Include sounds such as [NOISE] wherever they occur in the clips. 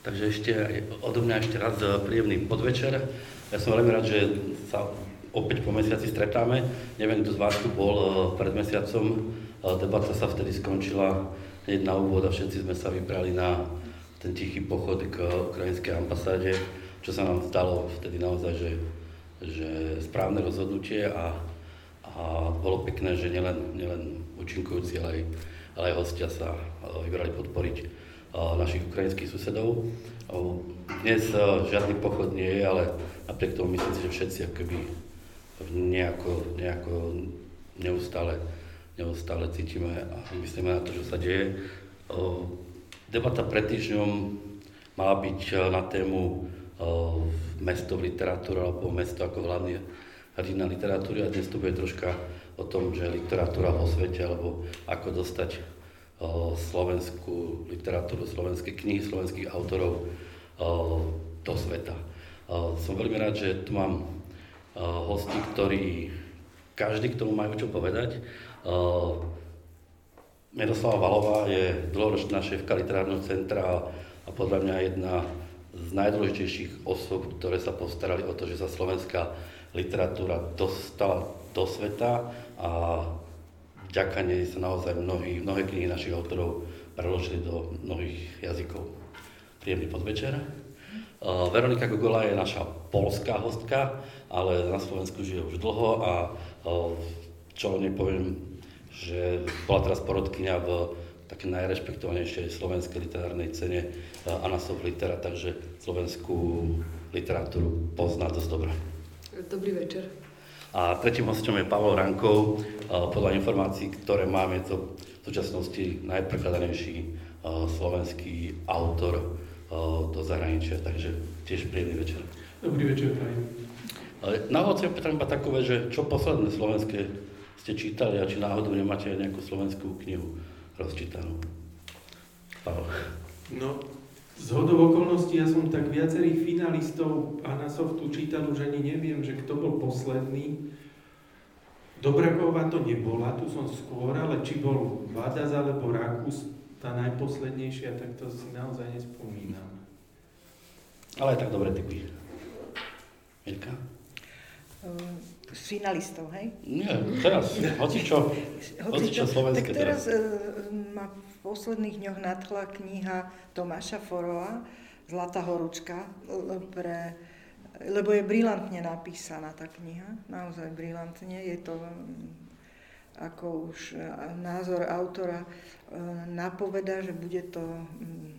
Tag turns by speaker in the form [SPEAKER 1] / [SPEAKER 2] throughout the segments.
[SPEAKER 1] Takže ešte aj odo mňa ešte raz príjemný podvečer. Ja som veľmi rád, že sa opäť po mesiaci stretáme. Neviem, kto z vás tu bol eh, pred mesiacom. Eh, debata sa vtedy skončila hneď na úvod a všetci sme sa vybrali na ten tichý pochod k ukrajinskej ambasáde, čo sa nám stalo vtedy naozaj, že, že správne rozhodnutie a, a bolo pekné, že nielen, nielen účinkujúci, ale aj, ale aj hostia sa vybrali podporiť našich ukrajinských susedov. Dnes žiadny pochod nie je, ale napriek tomu myslím si, že všetci akoby nejako, nejako neustále, neustále cítime a myslíme na to, čo sa deje. Debata pred týždňom mala byť na tému mesto v literatúre alebo mesto ako hlavný hrdina literatúry a dnes tu bude troška o tom, že literatúra vo svete alebo ako dostať slovenskú literatúru, slovenské knihy, slovenských autorov do sveta. Som veľmi rád, že tu mám hosti, ktorí každý k tomu majú čo povedať. Miroslava Valová je dlhoročná šéfka literárneho centra a podľa mňa jedna z najdôležitejších osob, ktoré sa postarali o to, že sa slovenská literatúra dostala do sveta a vďaka nej sa naozaj mnohí, mnohé knihy našich autorov preložili do mnohých jazykov. Príjemný podvečer. Uh, Veronika Gogola je naša polská hostka, ale na Slovensku žije už dlho a uh, čo o nej poviem, že bola teraz porodkynia v také najrešpektovanejšej slovenskej literárnej cene uh, Anasov Litera, takže slovenskú literatúru pozná dosť dobre.
[SPEAKER 2] Dobrý večer.
[SPEAKER 1] A tretím hostom je Pavel Rankov. Podľa informácií, ktoré máme, je to v súčasnosti najprekladanejší slovenský autor do zahraničia, takže tiež príjemný večer.
[SPEAKER 3] Dobrý večer, prajem.
[SPEAKER 1] Na úvod sa pýtam iba takové, že čo posledné slovenské ste čítali a či náhodou nemáte nejakú slovenskú knihu rozčítanú. Pavel.
[SPEAKER 3] No, z hodov okolností ja som tak viacerých finalistov Anasoftu čítal, už ani neviem, že kto bol posledný. Dobrakova to nebola, tu som skôr, ale či bol Vadas alebo Rakus, tá najposlednejšia, tak to si naozaj nespomínam.
[SPEAKER 1] Ale tak dobre typy. Mirka?
[SPEAKER 4] Uh, finalistov, hej?
[SPEAKER 1] Nie, teraz, hoci čo, hoci čo slovenské
[SPEAKER 4] Tak teraz, teraz. Uh, ma posledných dňoch nadchla kniha Tomáša Forova, Zlatá horúčka, pre, lebo je brilantne napísaná tá kniha, naozaj brilantne. Je to mm, ako už e, názor autora e, napoveda, že bude to mm,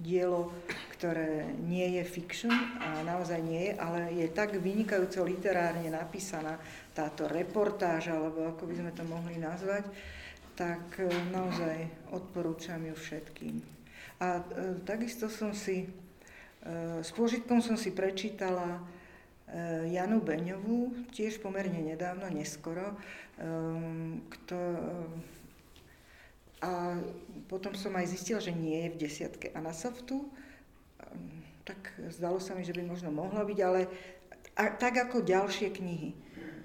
[SPEAKER 4] dielo, ktoré nie je fiction a naozaj nie je, ale je tak vynikajúco literárne napísaná táto reportáž, alebo ako by sme to mohli nazvať, tak e, naozaj odporúčam ju všetkým. A e, takisto som si, e, s pôžitkom som si prečítala Janu Beňovú, tiež pomerne nedávno, neskoro, kto, a potom som aj zistila, že nie je v desiatke Anasoftu, tak zdalo sa mi, že by možno mohla byť, ale a, tak ako ďalšie knihy.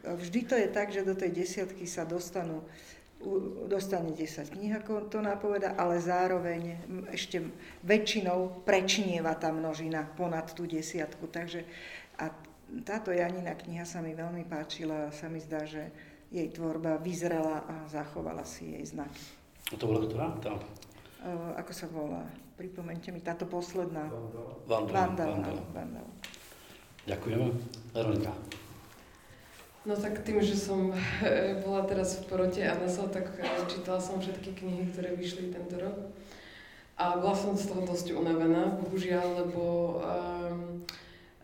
[SPEAKER 4] Vždy to je tak, že do tej desiatky sa dostanú dostane 10 kníh, ako to napoveda, ale zároveň ešte väčšinou prečnieva tá množina ponad tú desiatku. Takže a táto Janina kniha sa mi veľmi páčila a sa mi zdá, že jej tvorba vyzrela a zachovala si jej znaky.
[SPEAKER 1] A to bola ktorá? Tá?
[SPEAKER 4] Uh, ako sa volá? Pripomente mi, táto posledná.
[SPEAKER 1] Vandal. Vandal. Vandal. Vandal. Ďakujem. Veronika.
[SPEAKER 2] No tak tým, že som eh, bola teraz v porote a nasol, tak eh, čítala som všetky knihy, ktoré vyšli tento rok. A bola som z toho dosť unavená, bohužiaľ, lebo um,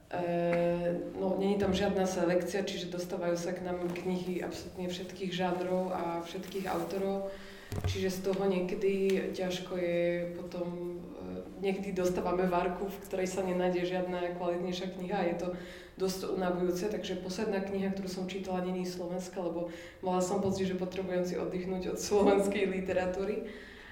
[SPEAKER 2] e, no, není tam žiadna selekcia, čiže dostávajú sa k nám knihy absolútne všetkých žánrov a všetkých autorov. Čiže z toho niekedy ťažko je potom, niekedy dostávame varku, v ktorej sa nenájde žiadna kvalitnejšia kniha je to dosť unavujúce, takže posledná kniha, ktorú som čítala, není slovenská, lebo mala som pocit, že potrebujem si oddychnúť od slovenskej literatúry.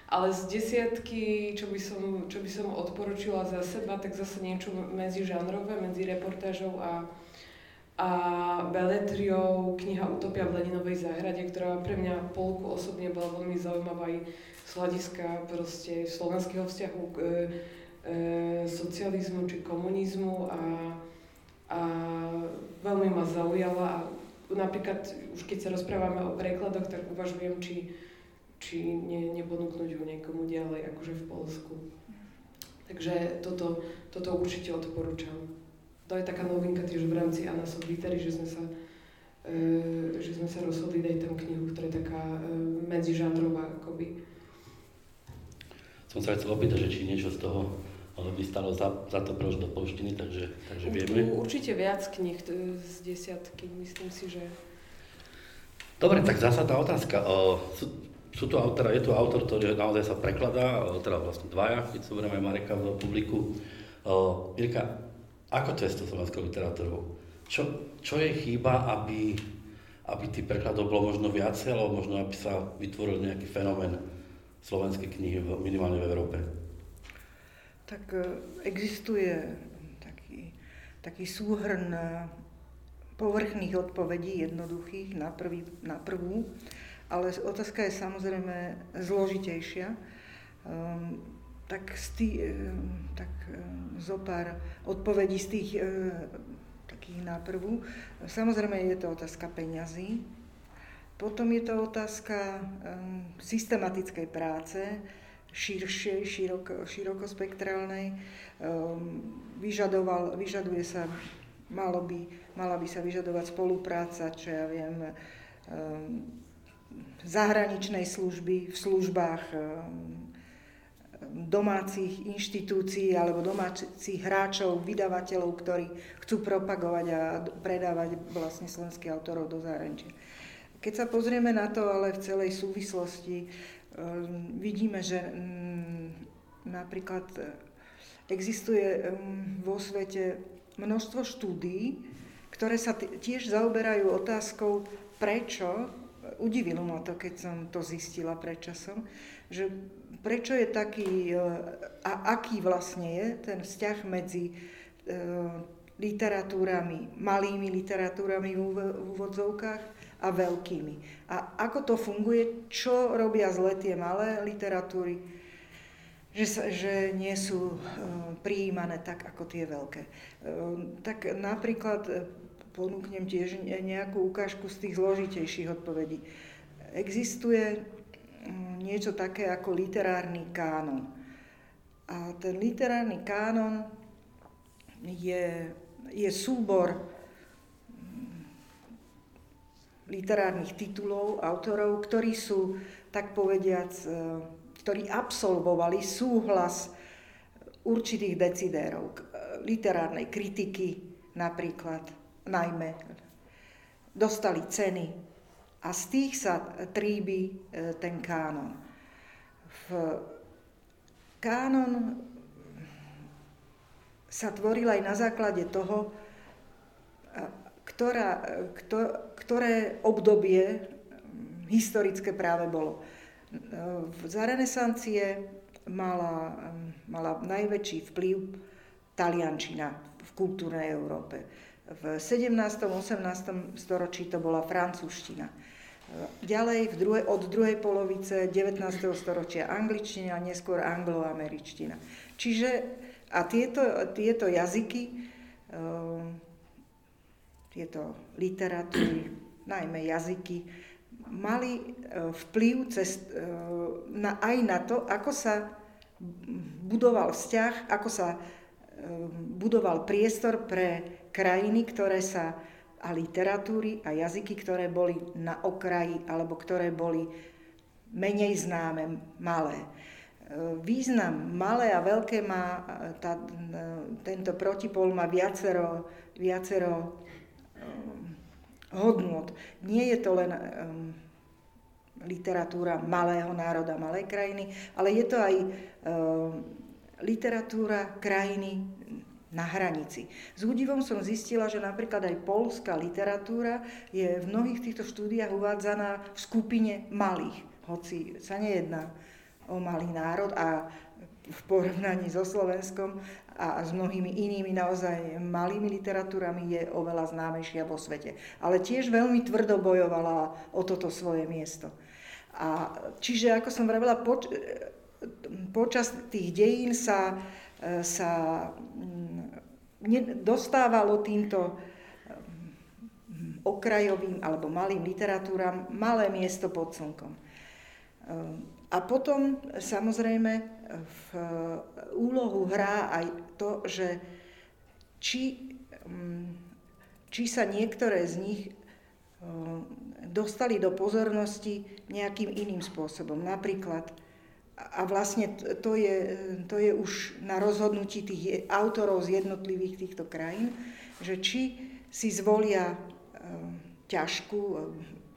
[SPEAKER 2] Ale z desiatky, čo by som, čo by som odporučila za seba, tak zase niečo medzi žánrové, medzi reportážou a, a beletriou, kniha Utopia v Leninovej záhrade, ktorá pre mňa polku osobne bola veľmi zaujímavá aj z hľadiska proste slovenského vzťahu k, e, so socializmu či komunizmu a, a veľmi ma zaujala a napríklad už keď sa rozprávame o prekladoch, tak uvažujem, či, či ne, neponúknuť ju niekomu ďalej, akože v Polsku. Takže toto, toto určite odporúčam. To je taká novinka tiež v rámci Anasov Litery, že sme sa, e, že sme sa rozhodli dať tam knihu, ktorá je taká e, medzižánrová akoby.
[SPEAKER 1] Som sa chcel opýtať, že či niečo z toho ale by stalo za, za to preložiť do polštiny, takže, takže vieme.
[SPEAKER 2] Určite viac knih z desiatky, myslím si, že...
[SPEAKER 1] Dobre, tak zásadná otázka. Sú, sú tu autora, je tu autor, ktorý naozaj sa prekladá, teda vlastne dvaja, keď aj Mareka v publiku. Mirka, ako to je s tou slovenskou literatúrou? Čo, čo je chýba, aby, aby tých prekladov bolo možno viacej, alebo možno aby sa vytvoril nejaký fenomén slovenskej knihy minimálne v Európe?
[SPEAKER 4] Tak e, existuje taký, taký súhrn e, povrchných odpovedí, jednoduchých na, prvý, na prvú, ale otázka je samozrejme zložitejšia. Um, tak, stý, um, tak um, zo pár odpovedí z tých takých na prvú. Samozrejme je to otázka peňazí, potom je to otázka um, systematickej práce, širšej, široko, širokospektrálnej. Um, vyžadoval, vyžaduje sa, malo by, mala by sa vyžadovať spolupráca, čo ja viem, um, zahraničnej služby v službách um, domácich inštitúcií alebo domácich hráčov, vydavateľov, ktorí chcú propagovať a predávať vlastne slovenských autorov do zahraničia. Keď sa pozrieme na to ale v celej súvislosti, Ehm, vidíme, že mm, napríklad e, existuje mm, vo svete množstvo štúdií, ktoré sa tiež zaoberajú otázkou, prečo, udivilo ma to, keď som to zistila predčasom, že prečo je taký, e, a aký vlastne je ten vzťah medzi e, literatúrami, malými literatúrami v úvodzovkách a veľkými. A ako to funguje, čo robia zle tie malé literatúry, že, že nie sú uh, prijímané tak ako tie veľké. Uh, tak napríklad uh, ponúknem tiež nejakú ukážku z tých zložitejších odpovedí. Existuje niečo také ako literárny kánon. A ten literárny kánon je, je súbor literárnych titulov, autorov, ktorí sú, tak povediac, e, ktorí absolvovali súhlas určitých decidérov, e, literárnej kritiky napríklad, najmä. Dostali ceny a z tých sa tríbi e, ten kánon. V kánon sa tvoril aj na základe toho, ktorá, ktoré obdobie mm, historické práve bolo. Za renesancie mala, mala najväčší vplyv taliančina v kultúrnej Európe. V 17. 18. storočí to bola francúzština. Ďalej v druhej, od druhej polovice 19. storočia angličtina, neskôr angloameričtina. Čiže a tieto, tieto jazyky tieto literatúry, najmä jazyky, mali e, vplyv cez, e, na, aj na to, ako sa budoval vzťah, ako sa e, budoval priestor pre krajiny, ktoré sa a literatúry a jazyky, ktoré boli na okraji alebo ktoré boli menej známe, malé. Význam malé a veľké má, tá, tento protipol má viacero, viacero hodnot. Nie je to len um, literatúra malého národa, malej krajiny, ale je to aj um, literatúra krajiny na hranici. S údivom som zistila, že napríklad aj polská literatúra je v mnohých týchto štúdiách uvádzaná v skupine malých, hoci sa nejedná o malý národ a v porovnaní so Slovenskom a s mnohými inými naozaj malými literatúrami je oveľa známejšia vo svete. Ale tiež veľmi tvrdo bojovala o toto svoje miesto. A čiže, ako som vravela, poč- počas tých dejín sa, sa mm, dostávalo týmto mm, okrajovým alebo malým literatúram malé miesto pod slnkom. A potom samozrejme v úlohu hrá aj to, že či, mm, či sa niektoré z nich dostali do pozornosti nejakým iným spôsobom. Napríklad, a vlastne to je, to je už na rozhodnutí tých autorov z jednotlivých týchto krajín, že či si zvolia ťažkú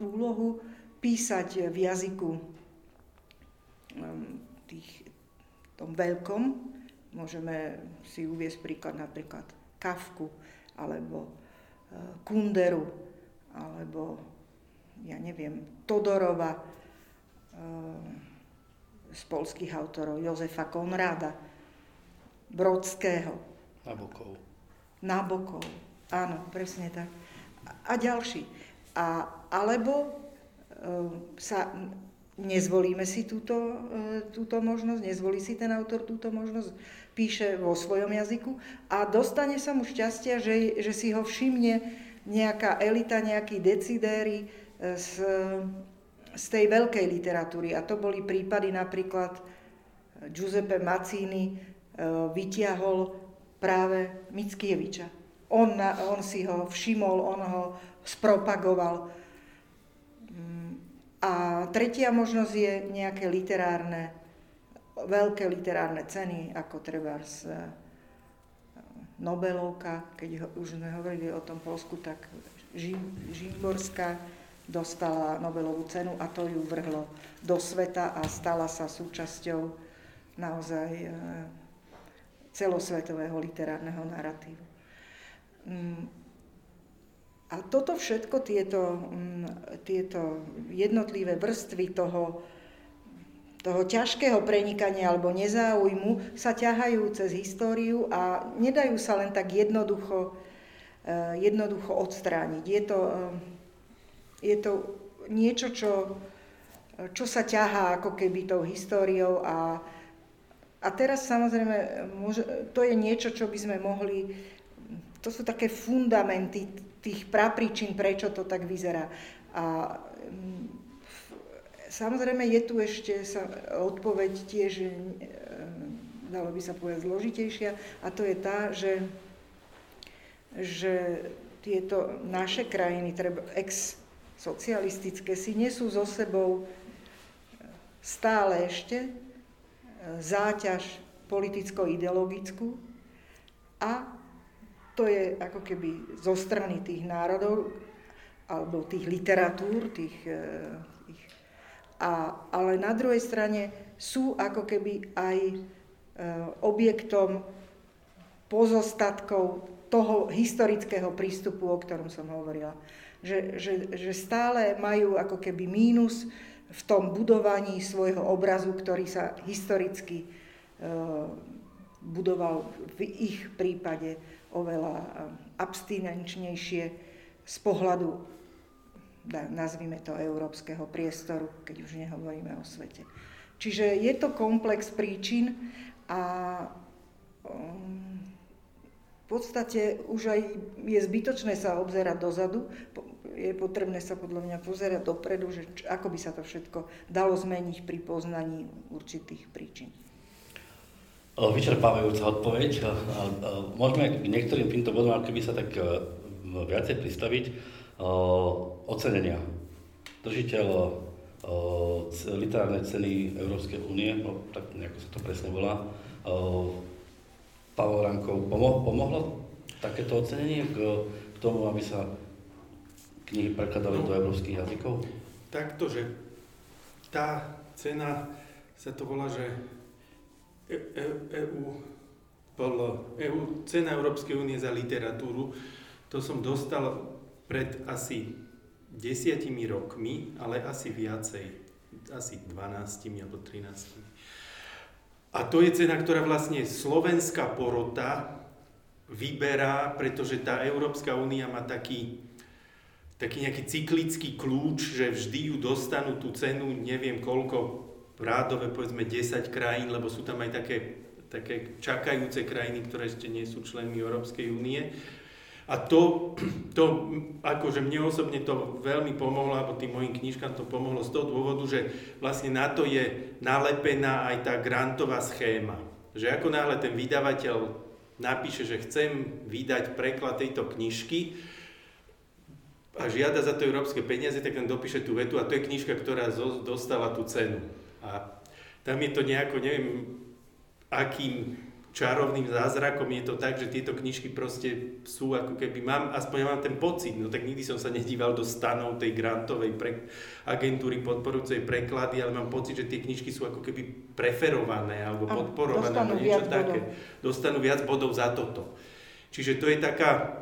[SPEAKER 4] úlohu písať v jazyku tých, tom veľkom, môžeme si uviesť príklad napríklad Kafku alebo Kunderu alebo ja neviem, Todorova, z polských autorov, Jozefa Konráda, Brodského.
[SPEAKER 1] Nabokov.
[SPEAKER 4] Nabokov, áno, presne tak. A ďalší. A, alebo e, sa nezvolíme si túto, e, túto možnosť, nezvolí si ten autor túto možnosť, píše vo svojom jazyku a dostane sa mu šťastia, že, že si ho všimne nejaká elita, nejakí decidéri z, z tej veľkej literatúry. A to boli prípady napríklad Giuseppe Mazzini e, vytiahol práve Mickieviča. On, on si ho všimol, on ho spropagoval. Mm, a tretia možnosť je nejaké literárne, veľké literárne ceny, ako treba z Nobelovka, keď už sme hovorili o tom Polsku, tak Žimborská dostala Nobelovú cenu a to ju vrhlo do sveta a stala sa súčasťou naozaj e, celosvetového literárneho narratívu. Mm. A toto všetko, tieto, mm, tieto jednotlivé vrstvy toho, toho ťažkého prenikania alebo nezáujmu sa ťahajú cez históriu a nedajú sa len tak jednoducho, eh, jednoducho odstrániť. Je to, eh, je to niečo, čo, čo sa ťahá ako keby tou históriou a, a teraz samozrejme to je niečo, čo by sme mohli, to sú také fundamenty tých prapričín, prečo to tak vyzerá. A Samozrejme je tu ešte sa, odpoveď tiež, e, dalo by sa povedať, zložitejšia a to je tá, že, že tieto naše krajiny, treba ex-socialistické, si nesú so sebou stále ešte e, záťaž politicko-ideologickú a to je ako keby zo strany tých národov alebo tých literatúr, tých, e, a, ale na druhej strane sú ako keby aj e, objektom pozostatkov toho historického prístupu, o ktorom som hovorila. Že, že, že stále majú ako keby mínus v tom budovaní svojho obrazu, ktorý sa historicky e, budoval v ich prípade oveľa e, abstinenčnejšie z pohľadu nazvime to európskeho priestoru, keď už nehovoríme o svete. Čiže je to komplex príčin a um, v podstate už aj je zbytočné sa obzerať dozadu, je potrebné sa podľa mňa pozerať dopredu, že ako by sa to všetko dalo zmeniť pri poznaní určitých príčin.
[SPEAKER 1] Vyčerpávajúca odpoveď. Môžeme k niektorým týmto bodom, ak by sa tak viacej pristaviť ocenenia. Držiteľ literárnej ceny Európskej únie, no, tak nejako sa to presne volá, Pavel Rankov, pomo- pomohlo takéto ocenenie k, k tomu, aby sa knihy prekladali do európskych jazykov?
[SPEAKER 3] Takto, že tá cena sa to volá, že EU, e, EU, cena Európskej únie za literatúru, to som dostal pred asi desiatimi rokmi, ale asi viacej, asi 12 alebo 13. A to je cena, ktorá vlastne slovenská porota vyberá, pretože tá Európska únia má taký, taký nejaký cyklický kľúč, že vždy ju dostanú tú cenu, neviem koľko, rádové povedzme 10 krajín, lebo sú tam aj také také čakajúce krajiny, ktoré ešte nie sú členmi Európskej únie. A to, [CLEARS THROAT] to, akože mne osobne to veľmi pomohlo, alebo tým mojim knižkám to pomohlo z toho dôvodu, že vlastne na to je nalepená aj tá grantová schéma. Že ako náhle ten vydavateľ napíše, že chcem vydať preklad tejto knižky a žiada za to európske peniaze, tak tam dopíše tú vetu a to je knižka, ktorá dostala tú cenu. A tam je to nejako, neviem, akým čarovným zázrakom je to tak, že tieto knižky proste sú ako keby, mám, aspoň ja mám ten pocit, no tak nikdy som sa nedíval do stanov tej grantovej pre, agentúry podporujúcej preklady, ale mám pocit, že tie knižky sú ako keby preferované alebo podporované, alebo niečo také. Bodov. Dostanú viac bodov za toto. Čiže to je taká,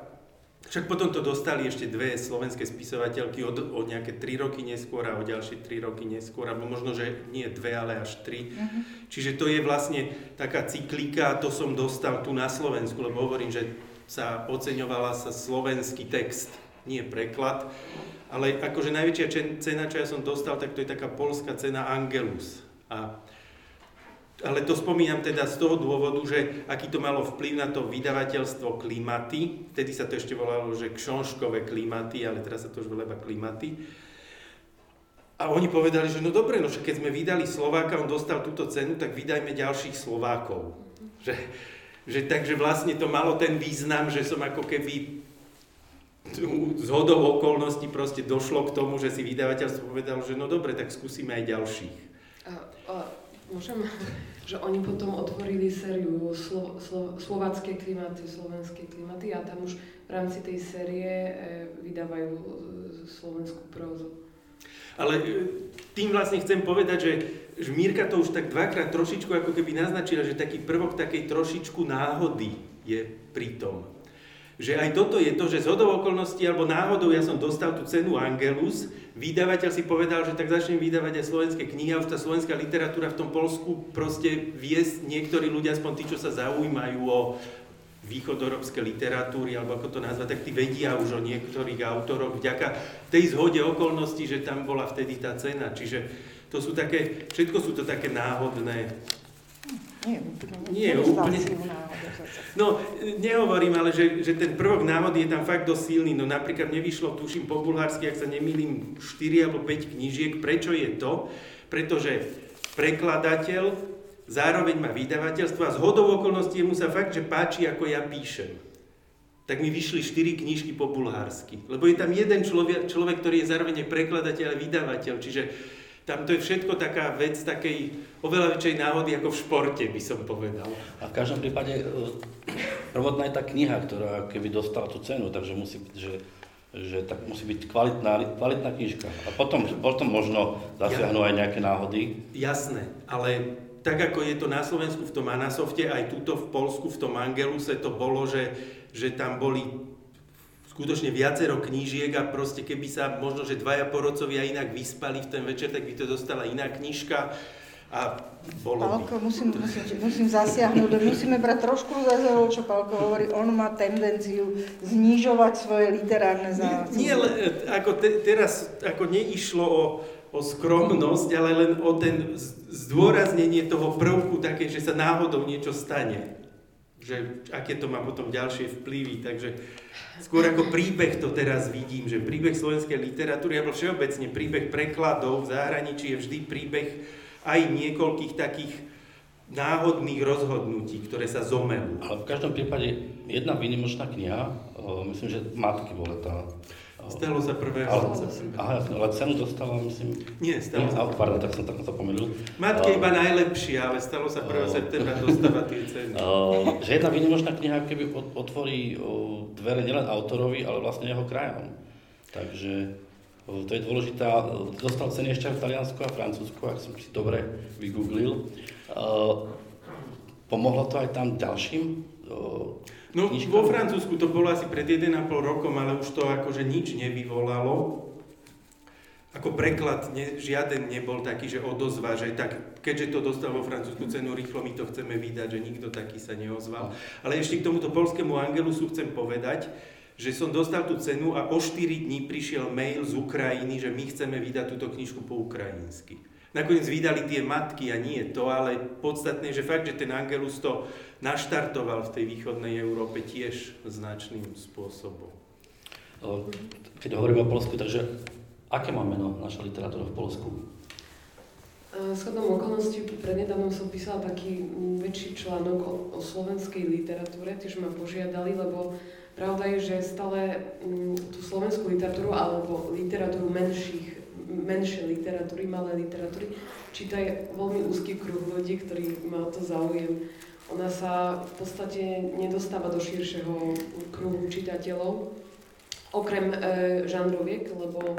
[SPEAKER 3] však potom to dostali ešte dve slovenské spisovateľky od, od nejaké 3 roky neskôr a o ďalšie 3 roky neskôr, alebo možno, že nie dve, ale až tri. Uh-huh. Čiže to je vlastne taká cyklika, to som dostal tu na Slovensku, lebo hovorím, že sa oceňovala sa slovenský text, nie preklad. Ale akože najväčšia cena, čo ja som dostal, tak to je taká polská cena Angelus. A ale to spomínam teda z toho dôvodu, že aký to malo vplyv na to vydavateľstvo Klimaty, vtedy sa to ešte volalo, že kšonškové klimaty, ale teraz sa to už volá klimaty. A oni povedali, že no dobre, no keď sme vydali Slováka, on dostal túto cenu, tak vydajme ďalších Slovákov. Že, že takže vlastne to malo ten význam, že som ako keby z hodou okolností proste došlo k tomu, že si vydavateľstvo povedalo, že no dobre, tak skúsime aj ďalších.
[SPEAKER 2] A, a Môžem? Že oni potom otvorili sériu slo, slo, slovácké klimaty, slovenské klimaty a tam už v rámci tej série e, vydávajú e, slovenskú prózu.
[SPEAKER 3] Ale e, tým vlastne chcem povedať, že, Mírka to už tak dvakrát trošičku ako keby naznačila, že taký prvok takej trošičku náhody je pri tom. Že aj toto je to, že z hodou okolností alebo náhodou ja som dostal tú cenu Angelus, vydavateľ si povedal, že tak začnem vydávať aj slovenské knihy a už tá slovenská literatúra v tom Polsku proste viesť niektorí ľudia, aspoň tí, čo sa zaujímajú o východoeurópske literatúry, alebo ako to nazvať, tak tí vedia už o niektorých autoroch vďaka tej zhode okolností, že tam bola vtedy tá cena. Čiže to sú také, všetko sú to také náhodné
[SPEAKER 4] nie, úplne.
[SPEAKER 3] Nie, úplne. No, nehovorím, ale že, že ten prvok náhody je tam fakt dosť silný. No napríklad nevyšlo, tuším po bulharsky, ak sa nemýlim, 4 alebo 5 knížiek. Prečo je to? Pretože prekladateľ zároveň má vydavateľstvo a z hodou okolností mu sa fakt, že páči, ako ja píšem. Tak mi vyšli 4 knižky po bulharsky. Lebo je tam jeden človek, človek ktorý je zároveň prekladateľ a vydavateľ. Čiže tam to je všetko taká vec takej oveľa väčšej náhody ako v športe, by som povedal.
[SPEAKER 1] A v každom prípade e, prvotná je tá kniha, ktorá keby dostala tú cenu, takže musí byť, že, že tak musí byť kvalitná, kvalitná knižka. A potom, potom možno zasiahnu aj nejaké náhody.
[SPEAKER 3] Jasné, ale tak ako je to na Slovensku v tom Anasofte, aj tuto v Polsku v tom Angeluse to bolo, že, že tam boli skutočne viacero knížiek a proste keby sa možno, že dvaja porodcovia inak vyspali v ten večer, tak by to dostala iná knižka a bolo
[SPEAKER 4] Pálko, by. musím, musím, musím zasiahnuť, musíme brať trošku za zelo, čo Pálko hovorí, on má tendenciu znižovať svoje literárne záujmy.
[SPEAKER 3] Nie, nie ako te, teraz ako neišlo o, o skromnosť, ale len o ten zdôraznenie toho prvku také, že sa náhodou niečo stane že aké to má potom ďalšie vplyvy. Takže skôr ako príbeh to teraz vidím, že príbeh slovenskej literatúry, alebo všeobecne príbeh prekladov v zahraničí je vždy príbeh aj niekoľkých takých náhodných rozhodnutí, ktoré sa zomelú.
[SPEAKER 1] Ale v každom prípade jedna výnimočná kniha, myslím, že Matky bola tá
[SPEAKER 3] Stalo sa prvého.
[SPEAKER 1] Ale, aha, jasne, ale cenu dostala, myslím...
[SPEAKER 3] Nie, stalo sa.
[SPEAKER 1] Pardon, tak som tak sa pomýlil.
[SPEAKER 3] Matke uh, iba najlepšia, ale stalo sa 1. Uh, septembra dostáva tie [LAUGHS] ceny. Uh,
[SPEAKER 1] že jedna výnimočná kniha keby otvorí uh, dvere nielen autorovi, ale vlastne jeho krajom. Takže uh, to je dôležité. Dostal ceny ešte v Taliansku a Francúzsku, ak som si dobre vygooglil. Uh, pomohlo to aj tam ďalším uh,
[SPEAKER 3] No knižkami? vo Francúzsku to bolo asi pred 1,5 rokom, ale už to akože nič nevyvolalo. Ako preklad ne, žiaden nebol taký, že odozva, že tak, keďže to dostal vo Francúzsku cenu, rýchlo my to chceme vydať, že nikto taký sa neozval. Ale ešte k tomuto polskému Angelusu chcem povedať, že som dostal tú cenu a o 4 dní prišiel mail z Ukrajiny, že my chceme vydať túto knižku po ukrajinsky. Nakoniec vydali tie matky a nie to, ale podstatné, že fakt, že ten Angelus to naštartoval v tej východnej Európe tiež značným spôsobom.
[SPEAKER 1] Keď hovoríme o Polsku, takže aké má meno naša literatúra v Polsku?
[SPEAKER 2] Schodom okolností prednedávnom som písala taký väčší článok o, o slovenskej literatúre, tiež ma požiadali, lebo pravda je, že stále m, tú slovenskú literatúru alebo literatúru menších, menšie literatúry, malé literatúry, číta veľmi úzky kruh ľudí, ktorí má o to záujem. Ona sa v podstate nedostáva do širšieho kruhu čitateľov, okrem e, žánroviek, lebo e,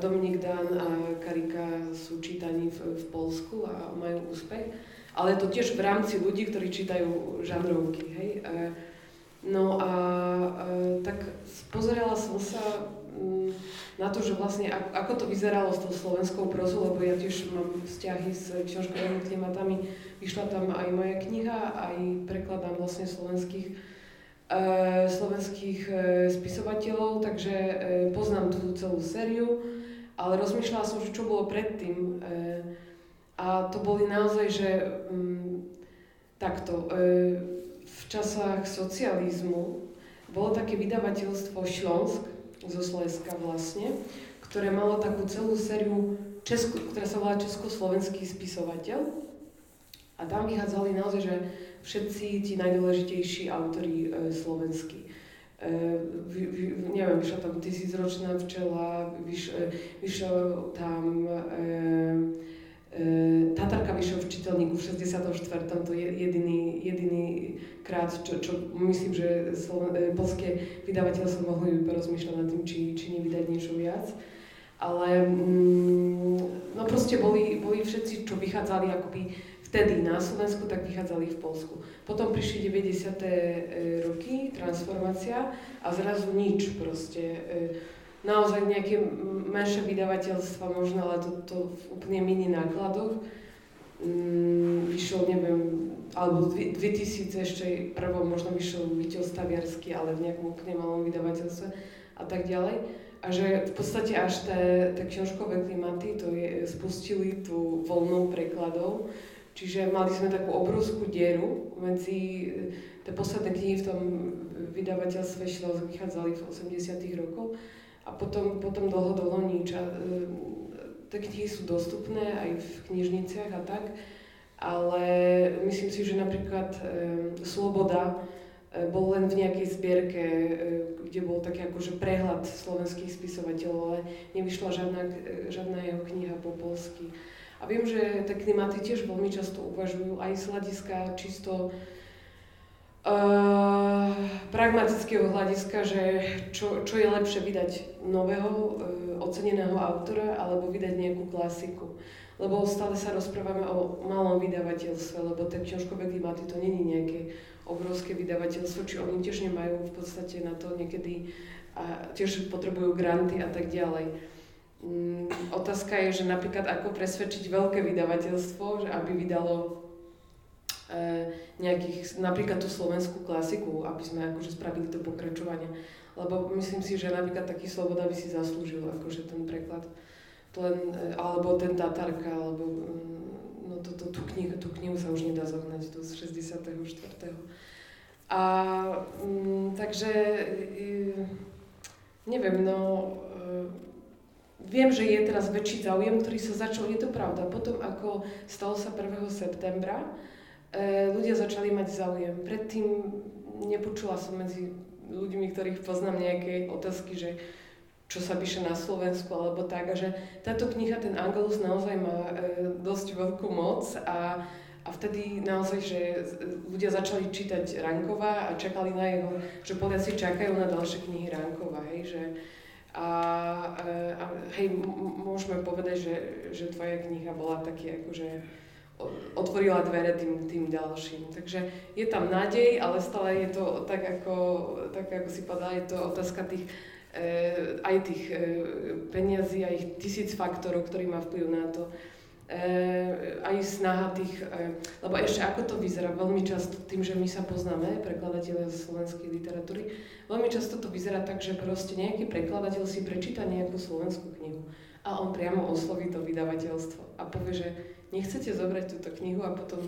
[SPEAKER 2] Dominik Dan a Karika sú čítaní v, v Polsku a majú úspech, ale to tiež v rámci ľudí, ktorí čítajú žánrovky, hej. E, no a e, tak pozerala som sa na to, že vlastne ako to vyzeralo s tou slovenskou prozou, lebo ja tiež mám vzťahy s knižkovými klimatami, vyšla tam aj moja kniha, aj prekladám vlastne slovenských e, slovenských e, spisovateľov, takže e, poznám tú celú sériu ale rozmýšľala som, že čo bolo predtým. A to boli naozaj, že um, takto, e, v časách socializmu bolo také vydavateľstvo Šlonsk zo Sleska vlastne, ktoré malo takú celú sériu, Česku, ktorá sa volá Československý spisovateľ. A tam vychádzali naozaj, že všetci tí najdôležitejší autory e, slovenskí. Uh, vy, vy, neviem, vyšla tam tisícročná včela, vyš, uh, vyšiel tam uh, Tatarka vyšiel v čitelníku v 64. To je jediný, jediný krát, čo, čo myslím, že Sloven, polské vydavateľstvo mohli porozmýšľať nad tým, či, či nevydať niečo viac. Ale mm, no proste boli, boli všetci, čo vychádzali akoby vtedy na Slovensku, tak vychádzali v Polsku. Potom prišli 90. E, roky, transformácia a zrazu nič proste. Naozaj nejaké menšie vydavateľstva možno, ale to, to v úplne mini nákladoch. Mm, vyšiel, neviem, alebo 2000 ešte prvo možno vyšiel Vítel Staviarsky, ale v nejakom úplne malom vydavateľstve a tak ďalej. A že v podstate až tie, tie knižkové klimaty to je, spustili tú voľnou prekladov, Čiže mali sme takú obrovskú dieru medzi, e, tie posledné knihy v tom vydavateľstve Šlos vychádzali v 80 rokoch a potom, potom dlho, dlho nič. A, e, tie knihy sú dostupné aj v knižniciach a tak, ale myslím si, že napríklad e, Sloboda e, bol len v nejakej zbierke, e, kde bol taký akože prehľad slovenských spisovateľov, ale nevyšla žiadna, e, žiadna jeho kniha po polsky. A viem, že tie klimaty tiež veľmi často uvažujú aj z hľadiska čisto uh, pragmatického hľadiska, že čo, čo je lepšie vydať nového, uh, oceneného autora alebo vydať nejakú klasiku. Lebo stále sa rozprávame o malom vydavateľstve, lebo tie knižkové klimaty to není nejaké obrovské vydavateľstvo, či oni tiež nemajú v podstate na to niekedy a tiež potrebujú granty a tak ďalej. Mm, otázka je, že napríklad ako presvedčiť veľké vydavateľstvo, že aby vydalo nejakých, napríklad tú slovenskú klasiku, aby sme akože spravili to pokračovanie. Lebo myslím si, že napríklad taký Sloboda by si zaslúžil akože ten preklad. Len, e, alebo ten Tatarka, alebo mm, no to, to, tú, knihu, tú knihu sa už nedá zohnať do 64. A mm, takže e, neviem, no e, Viem, že je teraz väčší záujem, ktorý sa začal, je to pravda, potom ako stalo sa 1. septembra, e, ľudia začali mať záujem. Predtým nepočula som medzi ľuďmi, ktorých poznám nejaké otázky, že čo sa píše na Slovensku alebo tak. A že táto kniha, ten Angelus naozaj má e, dosť veľkú moc a, a vtedy naozaj, že ľudia začali čítať Rankova a čakali na jeho, že Poliaci čakajú na ďalšie knihy Rankova, hej, že, a, e, a hej, môžeme povedať, že, že tvoja kniha bola taký akože otvorila dvere tým, tým ďalším. Takže je tam nádej, ale stále je to tak ako, tak ako si povedala, je to otázka tých e, aj tých e, peniazí, aj tisíc faktorov, ktorí má vplyv na to, Eh, aj snaha tých, eh, lebo ešte ako to vyzerá, veľmi často tým, že my sa poznáme, prekladateľe z slovenskej literatúry, veľmi často to vyzerá tak, že proste nejaký prekladateľ si prečíta nejakú slovenskú knihu a on priamo osloví to vydavateľstvo a povie, že nechcete zobrať túto knihu a potom,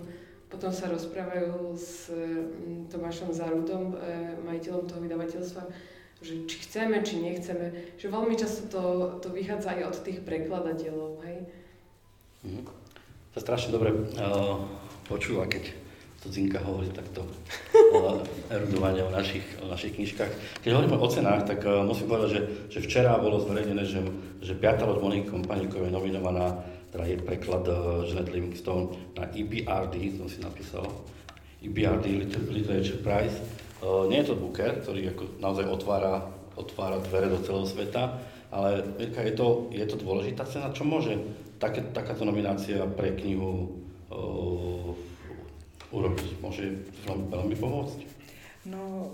[SPEAKER 2] potom sa rozprávajú s mm, Tomášom Zarudom, e, majiteľom toho vydavateľstva, že či chceme, či nechceme, že veľmi často to, to vychádza aj od tých prekladateľov, hej.
[SPEAKER 1] Mm. To strašne dobre uh, počúva, keď Cudzinka hovorí takto o [LAUGHS] erudovanie o našich, o našich knižkách. Keď hovoríme o cenách, tak uh, musím povedať, že, že včera bolo zverejnené, že, že piata loď Moniky je nominovaná, teda je preklad Jeanette Livingstone na EBRD, som si napísal, EBRD Literature Prize. Uh, nie je to Booker, ktorý ako naozaj otvára, otvára dvere do celého sveta, ale je to, je to dôležitá cena, čo môže také, takáto nominácia pre knihu uh, urobiť? Môže veľmi, veľmi pomôcť?
[SPEAKER 4] No,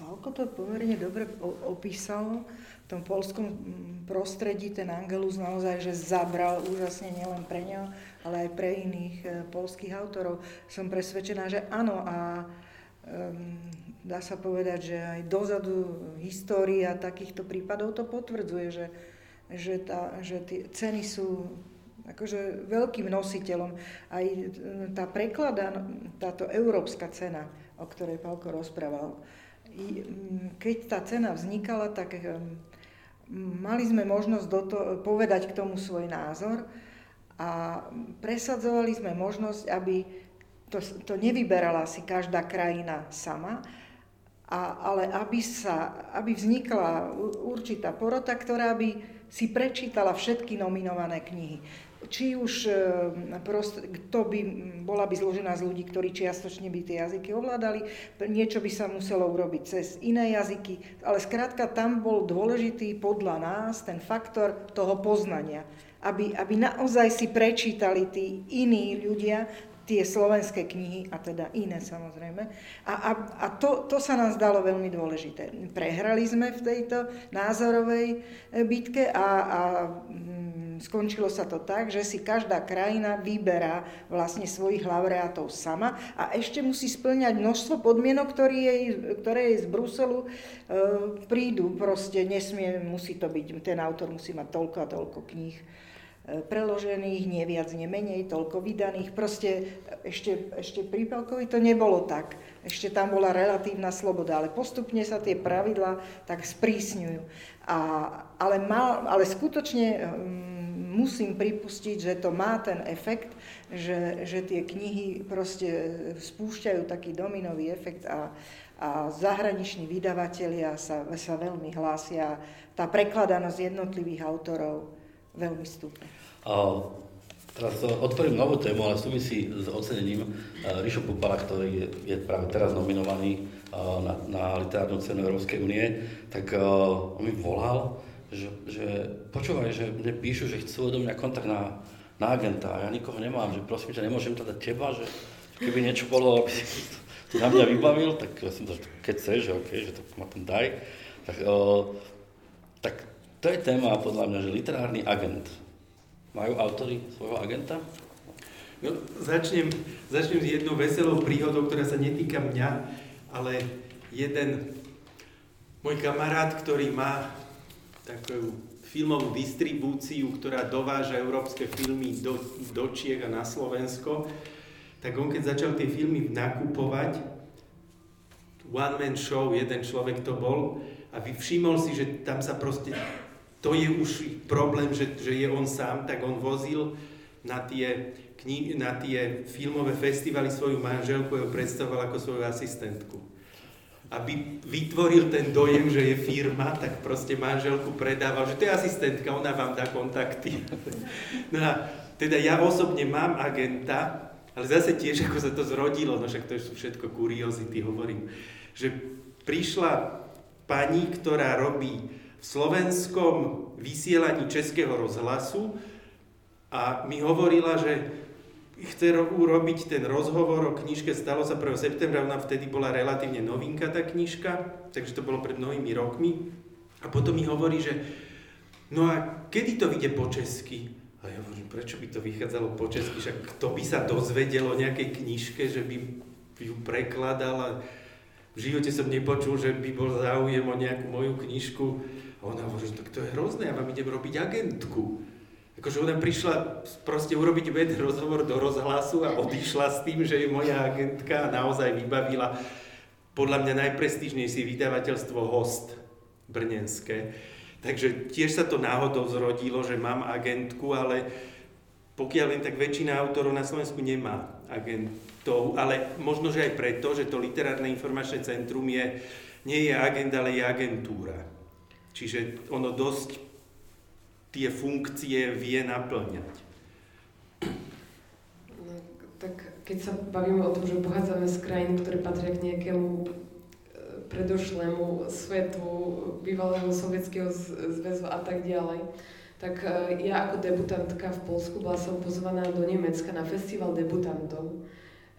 [SPEAKER 4] Pálko to pomerne dobre opísal. Tom polskom prostredí ten Angelus naozaj, že zabral úžasne nielen pre ňo, ale aj pre iných e, polských autorov. Som presvedčená, že áno a um, dá sa povedať, že aj dozadu história takýchto prípadov to potvrdzuje, že, že, tá, že tie ceny sú akože veľkým nositeľom. Aj e, tá preklada, táto európska cena, o ktorej Pálko rozprával, keď tá cena vznikala, tak mali sme možnosť do to, povedať k tomu svoj názor a presadzovali sme možnosť, aby to, to nevyberala si každá krajina sama, a, ale aby, sa, aby vznikla určitá porota, ktorá by si prečítala všetky nominované knihy či už e, prost, to by, bola by zložená z ľudí, ktorí čiastočne by tie jazyky ovládali, niečo by sa muselo urobiť cez iné jazyky, ale skrátka tam bol dôležitý podľa nás ten faktor toho poznania, aby, aby naozaj si prečítali tí iní ľudia tie slovenské knihy, a teda iné samozrejme. A, a, a to, to sa nám zdalo veľmi dôležité. Prehrali sme v tejto názorovej e, bitke a, a skončilo sa to tak, že si každá krajina vyberá vlastne svojich laureátov sama a ešte musí splňať množstvo podmienok, ktoré jej, ktoré jej z Bruselu e, prídu. Proste nesmie, musí to byť, ten autor musí mať toľko a toľko kníh preložených, nie viac, nie menej, toľko vydaných. Proste ešte, ešte pri Pelkovi to nebolo tak. Ešte tam bola relatívna sloboda, ale postupne sa tie pravidla tak sprísňujú. A, ale, mal, ale skutočne um, musím pripustiť, že to má ten efekt, že, že tie knihy proste spúšťajú taký dominový efekt a, a zahraniční vydavatelia sa, sa veľmi hlásia. Tá prekladanosť jednotlivých autorov veľmi stúpne.
[SPEAKER 1] Teraz otvorím novú tému, ale súvisí s ocenením Ríšo Pupala, ktorý je, práve teraz nominovaný na, na literárnu cenu Európskej únie, tak on mi volal, že, že počúvaj, že mne píšu, že chcú odo mňa kontakt na, na agenta a ja nikoho nemám, že prosím ťa, nemôžem to dať teba, že keby niečo bolo, aby si to na mňa vybavil, tak ja som to, keď chceš, že OK, že to ma tam daj. Tak, tak to je téma podľa mňa, že literárny agent. Majú autory svojho agenta?
[SPEAKER 3] No, začnem, začnem s jednou veselou príhodou, ktorá sa netýka mňa, ale jeden môj kamarát, ktorý má takú filmovú distribúciu, ktorá dováža európske filmy do, do Čiech a na Slovensko, tak on keď začal tie filmy nakupovať, one man show, jeden človek to bol, a všimol si, že tam sa proste to je už problém, že, že je on sám, tak on vozil na tie, kni- na tie filmové festivaly svoju manželku ju predstavoval ako svoju asistentku. Aby vytvoril ten dojem, že je firma, tak proste manželku predával, že to je asistentka, ona vám dá kontakty. No a teda ja osobne mám agenta, ale zase tiež ako sa to zrodilo, no však to sú všetko kuriozity, hovorím, že prišla pani, ktorá robí v slovenskom vysielaní Českého rozhlasu a mi hovorila, že chce urobiť ten rozhovor o knižke Stalo sa 1. septembra, ona vtedy bola relatívne novinka tá knižka, takže to bolo pred mnohými rokmi. A potom mi hovorí, že no a kedy to vyjde po česky? A ja hovorím, prečo by to vychádzalo po česky, však kto by sa dozvedel o nejakej knižke, že by ju prekladal a v živote som nepočul, že by bol záujem o nejakú moju knižku A ona hovorí, že to je hrozné, ja vám idem robiť agentku. Akože ona prišla proste urobiť ved rozhovor do rozhlasu a odišla s tým, že je moja agentka naozaj vybavila podľa mňa najprestížnejšie vydavateľstvo Host brnenské. Takže tiež sa to náhodou zrodilo, že mám agentku, ale pokiaľ len tak väčšina autorov na Slovensku nemá agentov, ale možno, že aj preto, že to literárne informačné centrum je, nie je agenda, ale je agentúra. Čiže ono dosť tie funkcie vie naplňať.
[SPEAKER 2] No, tak keď sa bavíme o tom, že pochádzame z krajín, ktoré patria k nejakému e, predošlému svetu bývalého sovietského zväzu a tak ďalej, tak e, ja ako debutantka v Polsku bola som pozvaná do Nemecka na festival debutantov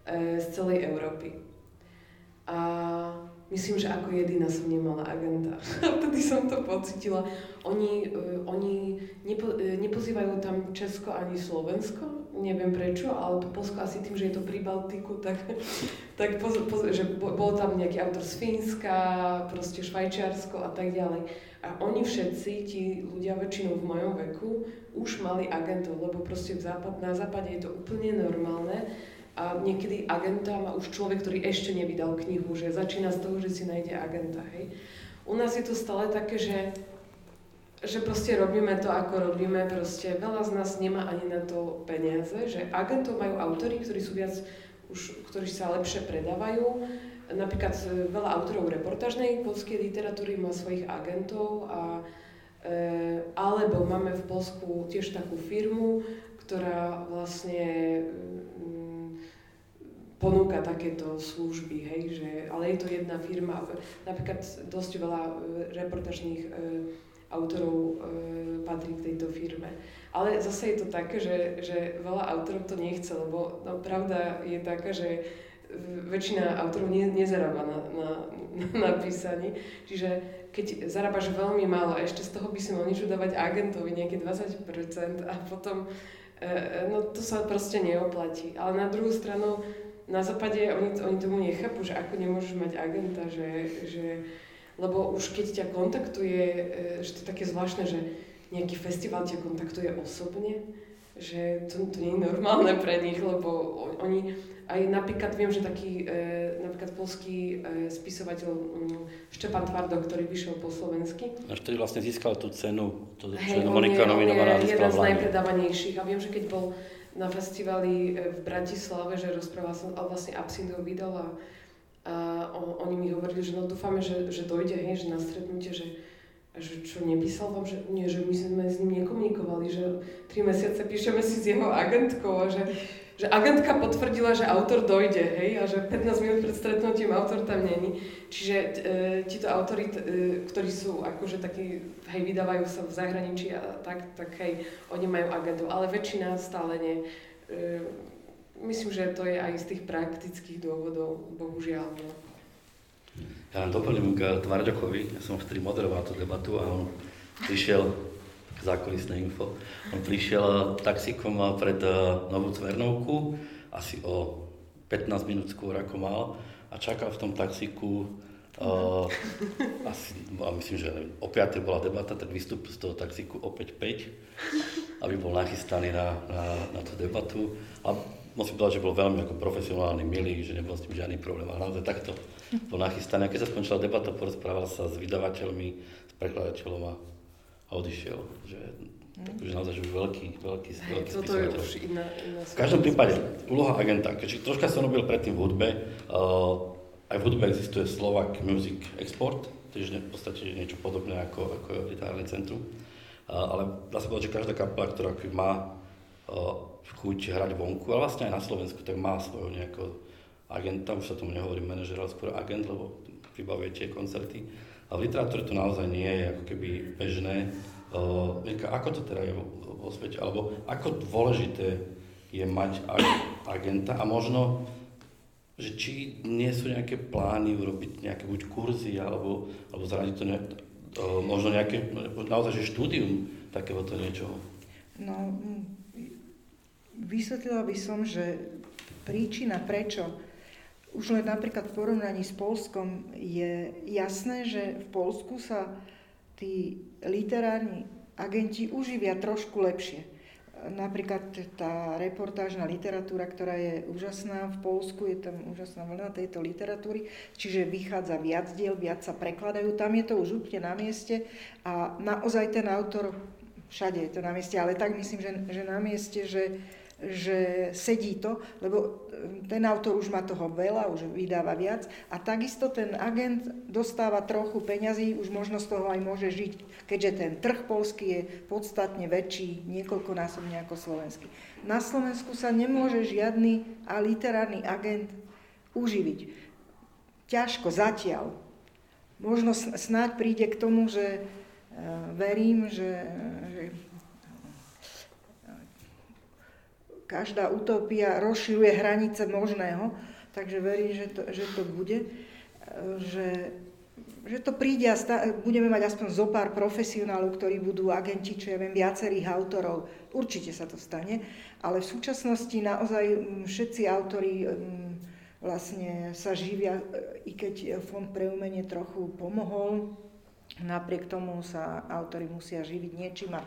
[SPEAKER 2] e, z celej Európy. A myslím, že ako jediná som nemala agenta. [LAUGHS] Vtedy som to pocitila. Oni, uh, oni nepo, uh, nepozývajú tam Česko ani Slovensko, neviem prečo, ale Polsko asi tým, že je to pri Baltiku, tak, [LAUGHS] tak poz, poz, že bol tam nejaký autor z Fínska, proste Švajčiarsko a tak ďalej. A oni všetci, tí ľudia väčšinou v mojom veku, už mali agentov, lebo proste v západ, na západe je to úplne normálne a niekedy agenta má už človek, ktorý ešte nevydal knihu, že začína z toho, že si nájde agenta, hej. U nás je to stále také, že, že proste robíme to, ako robíme, proste veľa z nás nemá ani na to peniaze, že agentov majú autory, ktorí sú viac, už, ktorí sa lepšie predávajú. Napríklad e, veľa autorov reportážnej polskej literatúry má svojich agentov a e, alebo máme v Polsku tiež takú firmu, ktorá vlastne ponúka takéto služby, hej, že, ale je to jedna firma, napríklad dosť veľa e, reportažných e, autorov e, patrí k tejto firme. Ale zase je to také, že, že veľa autorov to nechce, lebo no, pravda je taká, že väčšina autorov ne, nezarába na, na, na písaní. Čiže keď zarábaš veľmi málo a ešte z toho by si mal niečo dávať agentovi, nejaké 20% a potom, no to sa proste neoplatí. Ale na druhú stranu, na západe oni, oni tomu nechápu, že ako nemôžeš mať agenta, že, že lebo už keď ťa kontaktuje, e, že to je také zvláštne, že nejaký festival ťa kontaktuje osobne, že to, to nie je normálne pre nich, lebo oni, aj napríklad viem, že taký e, napríklad polský e, spisovateľ um, Štepan Tvardo, ktorý vyšiel po slovensky.
[SPEAKER 1] Až ktorý vlastne získal tú cenu, to,
[SPEAKER 2] hey, čo Monika nominovaná. Je jeden z najpredávanejších a viem, že keď bol na festivali e, v Bratislave, že rozprával som, ale vlastne Absintho vydal a, a on, oni mi hovorili, že no dúfame, že, že dojde, hej, že na stretnutie, že, že čo nepísal vám, že nie, že my sme s ním nekomunikovali, že tri mesiace píšeme si s jeho agentkou a že že agentka potvrdila, že autor dojde, hej, a že 15 minút pred stretnutím autor tam není. Čiže e, títo autory, e, ktorí sú akože takí, hej, vydávajú sa v zahraničí a tak, tak hej, oni majú agentu, ale väčšina stále nie. E, myslím, že to je aj z tých praktických dôvodov, bohužiaľ. No.
[SPEAKER 1] Ja len doplním k Tvarďokovi, ja som vtedy moderoval tú debatu a on prišiel zákulisné info. On prišiel taxikom pred eh, Novú Cvernovku, asi o 15 minút skôr ako mal a čakal v tom taxiku uh, asi, a myslím, že o 5. bola debata, tak vystúpil z toho taxiku opäť 5, aby bol nachystaný na, na, na tú debatu. A musím povedať, že bol veľmi ako profesionálny, milý, že nebol s tým žiadny problém. A naozaj takto bol nachystaný. A keď sa skončila debata, porozprával sa s vydavateľmi, s prekladateľom a a odišiel. Že, mm. takže naozaj, že veľký, veľký, veľký
[SPEAKER 2] Toto je už iná, iná
[SPEAKER 1] V každom prípade, úloha agenta, keďže troška som robil predtým v hudbe, uh, aj v hudbe existuje Slovak Music Export, tiež v podstate niečo podobné ako, ako literárne centrum. Uh, ale dá sa povedať, že každá kapela, ktorá má uh, chuť hrať vonku, ale vlastne aj na Slovensku, tak má svojho nejakého agenta, už sa tomu nehovorí manažer, ale skôr agent, lebo vybavuje tie koncerty. A v literatúre to naozaj nie je ako keby bežné. Uh, ako to teda je vo svete? Alebo ako dôležité je mať agenta a možno, že či nie sú nejaké plány urobiť nejaké buď kurzy alebo, alebo zradiť to nejak, uh, možno nejaké, naozaj, že štúdium takéhoto niečoho?
[SPEAKER 4] No, vysvetlila by som, že príčina, prečo už len napríklad v porovnaní s Polskom je jasné, že v Polsku sa tí literárni agenti uživia trošku lepšie. Napríklad tá reportážna literatúra, ktorá je úžasná v Polsku, je tam úžasná vlna tejto literatúry, čiže vychádza viac diel, viac sa prekladajú, tam je to už úplne na mieste a naozaj ten autor, všade je to na mieste, ale tak myslím, že, že na mieste, že, že sedí to, lebo ten autor už má toho veľa, už vydáva viac a takisto ten agent dostáva trochu peňazí, už možno z toho aj môže žiť, keďže ten trh polský je podstatne väčší, niekoľkonásobne ako slovenský. Na Slovensku sa nemôže žiadny a literárny agent uživiť. Ťažko, zatiaľ. Možno snáď príde k tomu, že e, verím, že, že každá utopia rozširuje hranice možného, takže verím, že to, že to bude, že, že to príde a sta- budeme mať aspoň zo pár profesionálov, ktorí budú agenti, čo ja viem, viacerých autorov. Určite sa to stane, ale v súčasnosti naozaj všetci autori vlastne sa živia, i keď Fond pre umenie trochu pomohol, napriek tomu sa autory musia živiť niečím a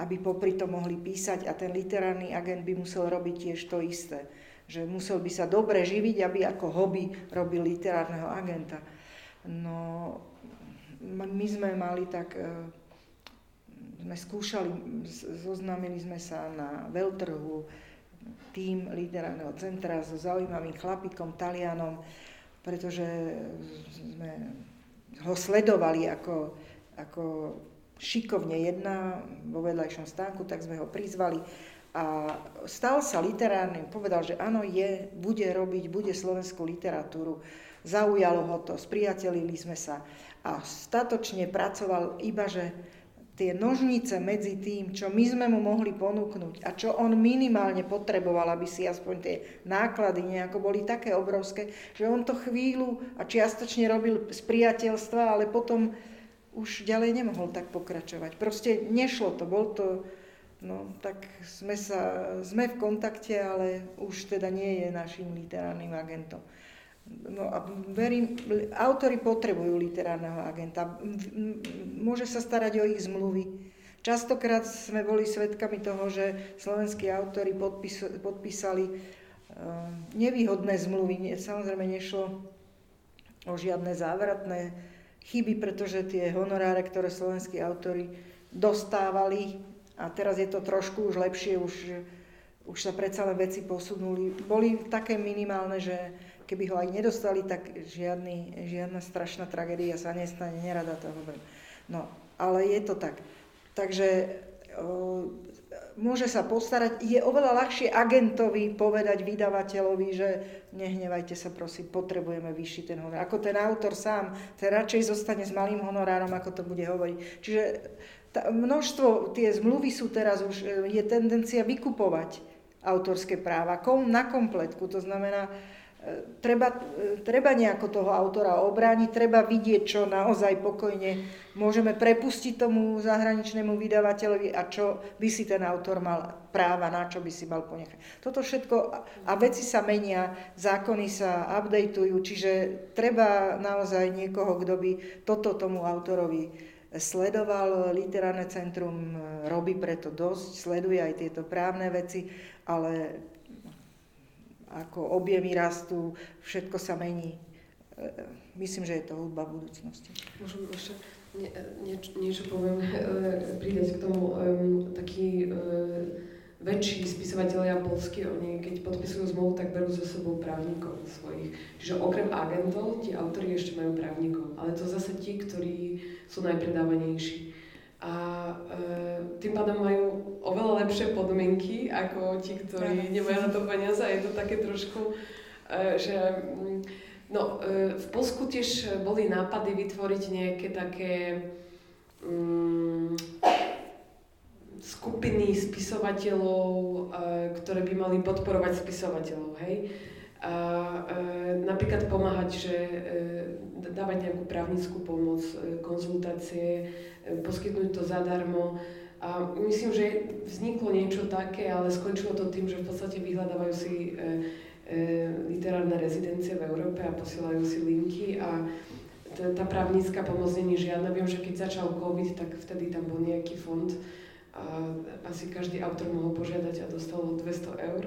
[SPEAKER 4] aby popri to mohli písať a ten literárny agent by musel robiť tiež to isté. Že musel by sa dobre živiť, aby ako hobby robil literárneho agenta. No, my sme mali tak, e, sme skúšali, zoznámili sme sa na veľtrhu, tým literárneho centra so zaujímavým chlapikom, Talianom, pretože sme ho sledovali ako, ako šikovne jedná vo vedľajšom stánku, tak sme ho prizvali a stal sa literárnym, povedal, že áno, je, bude robiť, bude slovenskú literatúru. Zaujalo ho to, spriatelili sme sa a statočne pracoval iba, že tie nožnice medzi tým, čo my sme mu mohli ponúknuť a čo on minimálne potreboval, aby si aspoň tie náklady nejako boli také obrovské, že on to chvíľu a čiastočne robil z priateľstva, ale potom už ďalej nemohol tak pokračovať. Proste nešlo to, bol to, no tak sme, sa, sme v kontakte, ale už teda nie je našim literárnym agentom. No a verím, autory potrebujú literárneho agenta. Môže sa starať o ich zmluvy. Častokrát sme boli svedkami toho, že slovenskí autory podpis, podpísali uh, nevýhodné zmluvy. Samozrejme nešlo o žiadne závratné chyby, pretože tie honoráre, ktoré slovenskí autory dostávali, a teraz je to trošku už lepšie, už, už sa predsa len veci posunuli, boli také minimálne, že keby ho aj nedostali, tak žiadny, žiadna strašná tragédia sa nestane, nerada to hovorím. No, ale je to tak. Takže môže sa postarať, je oveľa ľahšie agentovi povedať vydavateľovi, že nehnevajte sa prosím, potrebujeme vyšší ten honorár. Ako ten autor sám, ten radšej zostane s malým honorárom, ako to bude hovoriť. Čiže tá, množstvo, tie zmluvy sú teraz už, je tendencia vykupovať autorské práva kom, na kompletku. To znamená, treba, treba nejako toho autora obrániť, treba vidieť, čo naozaj pokojne môžeme prepustiť tomu zahraničnému vydavateľovi a čo by si ten autor mal práva, na čo by si mal ponechať. Toto všetko, a veci sa menia, zákony sa updateujú, čiže treba naozaj niekoho, kto by toto tomu autorovi sledoval. Literárne centrum robí preto dosť, sleduje aj tieto právne veci, ale ako objemy rastú, všetko sa mení. E, myslím, že je to hudba budúcnosti.
[SPEAKER 2] Môžem ešte nie, nieč, niečo poviem, e, pridať k tomu taký väčší spisovateľia polskí, oni keď podpisujú zmluvu, tak berú so sebou právnikov svojich. Čiže okrem agentov, tí autori ešte majú právnikov, ale to zase tí, ktorí sú najpredávanejší a e, tým pádom majú oveľa lepšie podmienky ako tí, ktorí nemajú na to peniaze a je to také trošku, e, že mm, no, e, v Polsku tiež boli nápady vytvoriť nejaké také mm, skupiny spisovateľov, e, ktoré by mali podporovať spisovateľov, hej. A e, napríklad pomáhať, že e, dávať nejakú právnickú pomoc, e, konzultácie, poskytnúť to zadarmo. A myslím, že vzniklo niečo také, ale skončilo to tým, že v podstate vyhľadávajú si e, e, literárne rezidencie v Európe a posielajú si linky a tá právnická pomoc není žiadna. Viem, že keď začal COVID, tak vtedy tam bol nejaký fond a asi každý autor mohol požiadať a dostal 200 eur.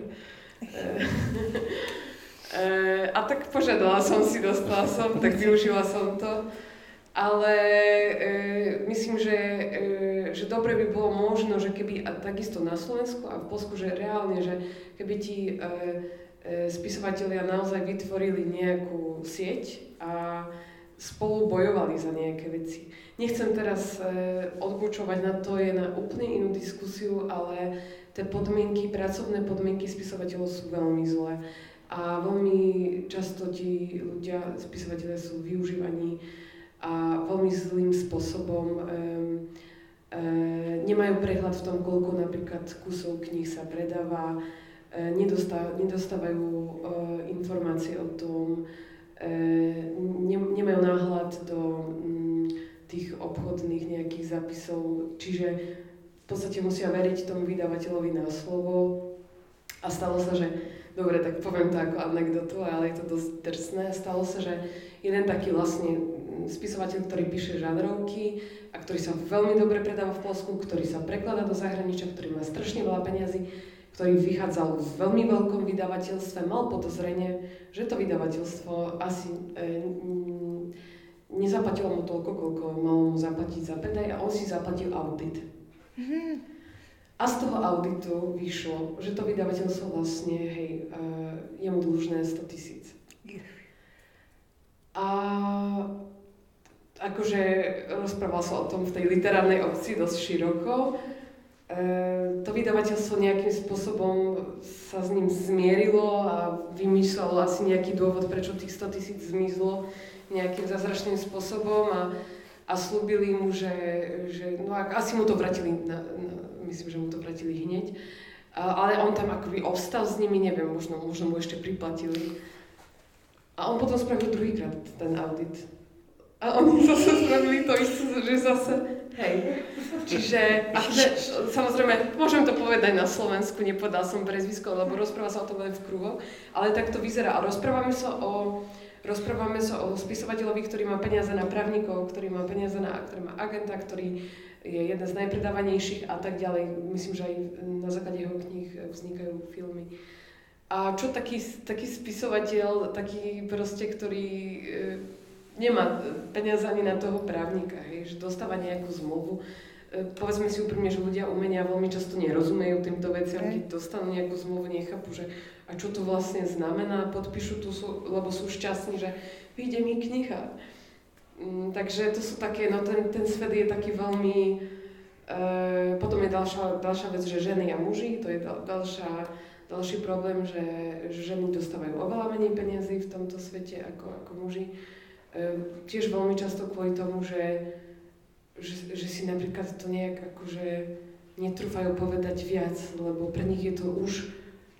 [SPEAKER 2] [LAUGHS] E, a tak požiadala som si, dostala som, [LAUGHS] tak využila som to. Ale e, myslím, že, e, že dobre by bolo možno, že keby a takisto na Slovensku a v Polsku, že reálne, že keby ti e, e, spisovatelia naozaj vytvorili nejakú sieť a spolu bojovali za nejaké veci. Nechcem teraz e, odbočovať na to, je na úplne inú diskusiu, ale tie podmienky, pracovné podmienky spisovateľov sú veľmi zlé a veľmi často ti ľudia, spisovateľe sú využívaní a veľmi zlým spôsobom um, um, nemajú prehľad v tom, koľko napríklad kusov kníh sa predáva, um, nedostávajú um, informácie o tom, um, ne, nemajú náhľad do um, tých obchodných nejakých zapisov, čiže v podstate musia veriť tomu vydavateľovi na slovo. A stalo sa, že dobre, tak poviem to ako anekdotu, ale je to dosť drsné. Stalo sa, že jeden taký vlastne spisovateľ, ktorý píše žánrovky a ktorý sa veľmi dobre predáva v Polsku, ktorý sa prekladá do zahraničia, ktorý má strašne veľa peniazy, ktorý vychádzal v veľmi veľkom vydavateľstve, mal podozrenie, že to vydavateľstvo asi e, nezaplatilo mu toľko, koľko malo mu zaplatiť za predaj a on si zaplatil audit. Mm-hmm. A z toho auditu vyšlo, že to vydavateľstvo vlastne, hej, uh, je mu dlžné 100 tisíc. A akože rozprával sa o tom v tej literárnej obci dosť široko. E, to vydavateľstvo nejakým spôsobom sa s ním zmierilo a vymýšľalo asi nejaký dôvod, prečo tých 100 tisíc zmizlo nejakým zázračným spôsobom a, a slúbili mu, že, že no, asi mu to vrátili na, na, myslím, že mu to vratili hneď. Ale on tam akoby obstal s nimi, neviem, možno, možno mu ešte priplatili. A on potom spravil druhýkrát ten audit. A oni [LAUGHS] zase spravili to isté, že zase, hej. Čiže, akože, samozrejme, môžem to povedať na Slovensku, nepovedal som prezvisko, lebo rozpráva sa o tom len v kruhoch, ale tak to vyzerá. A rozprávame sa o, rozprávame sa o spisovateľovi, ktorý má peniaze na právnikov, ktorý má peniaze na, ktorý má agenta, ktorý je jeden z najpredávanejších a tak ďalej. Myslím, že aj na základe jeho kníh vznikajú filmy. A čo taký, taký spisovateľ, taký proste, ktorý e, nemá peniaze ani na toho právnika, hej, že dostáva nejakú zmluvu. E, povedzme si úprimne, že ľudia umenia veľmi často nerozumejú týmto veciam, keď dostanú nejakú zmluvu, nechápu, že a čo to vlastne znamená, podpíšu tu, lebo sú šťastní, že vyjde mi kniha Mm, takže to sú také, no ten, ten svet je taký veľmi, e, potom je ďalšia, ďalšia vec, že ženy a muži, to je ďalšia, ďalší problém, že ženy dostávajú oveľa menej peniazy v tomto svete ako, ako muži. E, tiež veľmi často kvôli tomu, že, že, že si napríklad to nejak akože netrúfajú povedať viac, lebo pre nich je to už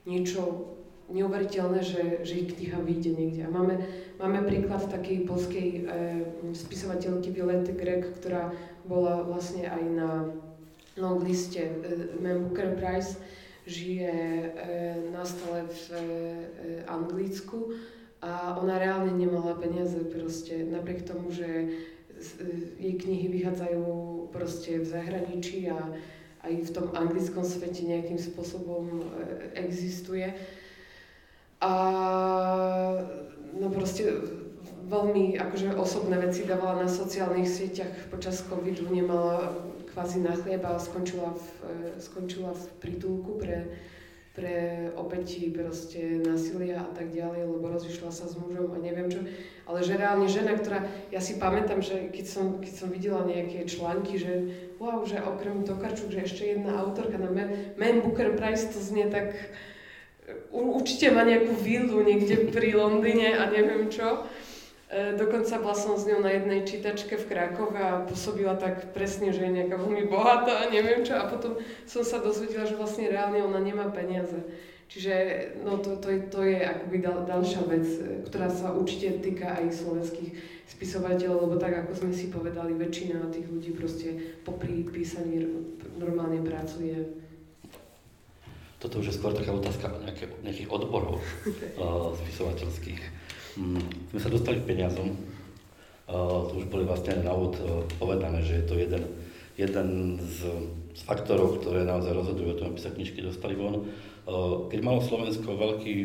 [SPEAKER 2] niečo neuveriteľné, že, že ich kniha vyjde niekde. A máme, máme príklad takej polskej e, spisovateľky Violety Greg, ktorá bola vlastne aj na longliste e, Man Booker Prize, žije e, na stole v e, Anglicku a ona reálne nemala peniaze proste, napriek tomu, že jej knihy vychádzajú proste v zahraničí a aj v tom anglickom svete nejakým spôsobom e, existuje. A no proste veľmi akože osobné veci dávala na sociálnych sieťach počas covidu, nemala kvázi na chlieba a skončila v, skončila v prítulku pre, pre obeti proste násilia a tak ďalej, lebo rozišla sa s mužom a neviem čo. Ale že reálne žena, ktorá, ja si pamätám, že keď som, keď som videla nejaké články, že wow, že okrem Tokarčuk, že ešte jedna autorka na Man Booker Prize, to znie tak, určite má nejakú vílu niekde pri Londýne a neviem čo. E, dokonca bola som s ňou na jednej čítačke v Krakove a pôsobila tak presne, že je nejaká veľmi bohatá a neviem čo. A potom som sa dozvedela, že vlastne reálne ona nemá peniaze. Čiže no to, to, je, to je akoby dal, ďalšia vec, ktorá sa určite týka aj slovenských spisovateľov, lebo tak ako sme si povedali, väčšina tých ľudí proste popri písaní normálne pracuje
[SPEAKER 1] toto už je skôr taká otázka nejaké, nejakých odborov uh, [LAUGHS] spisovateľských. Um, sme sa dostali k peniazom. Uh, to už boli vlastne na úvod povedané, že je to jeden, jeden z, z faktorov, ktoré naozaj rozhodujú o tom, aby sa knižky dostali von. Keď malo Slovensko veľký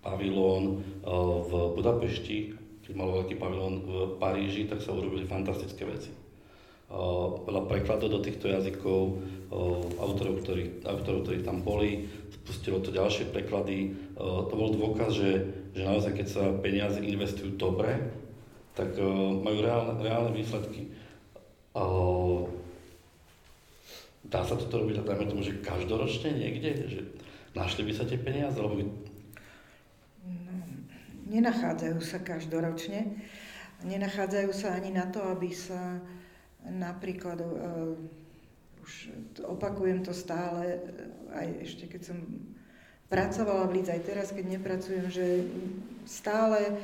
[SPEAKER 1] pavilón v Budapešti, keď malo veľký pavilón v Paríži, tak sa urobili fantastické veci. Veľa prekladov do týchto jazykov, autorov, ktorí, autorov, ktorí tam boli, spustilo to ďalšie preklady. To bol dôkaz, že, že naozaj keď sa peniaze investujú dobre, tak majú reálne, reálne výsledky. Dá sa toto robiť, dajme tomu, že každoročne niekde, že našli by sa tie peniaze, alebo by
[SPEAKER 4] nenachádzajú sa každoročne. Nenachádzajú sa ani na to, aby sa napríklad, už opakujem to stále, aj ešte keď som pracovala v Lídz, aj teraz, keď nepracujem, že stále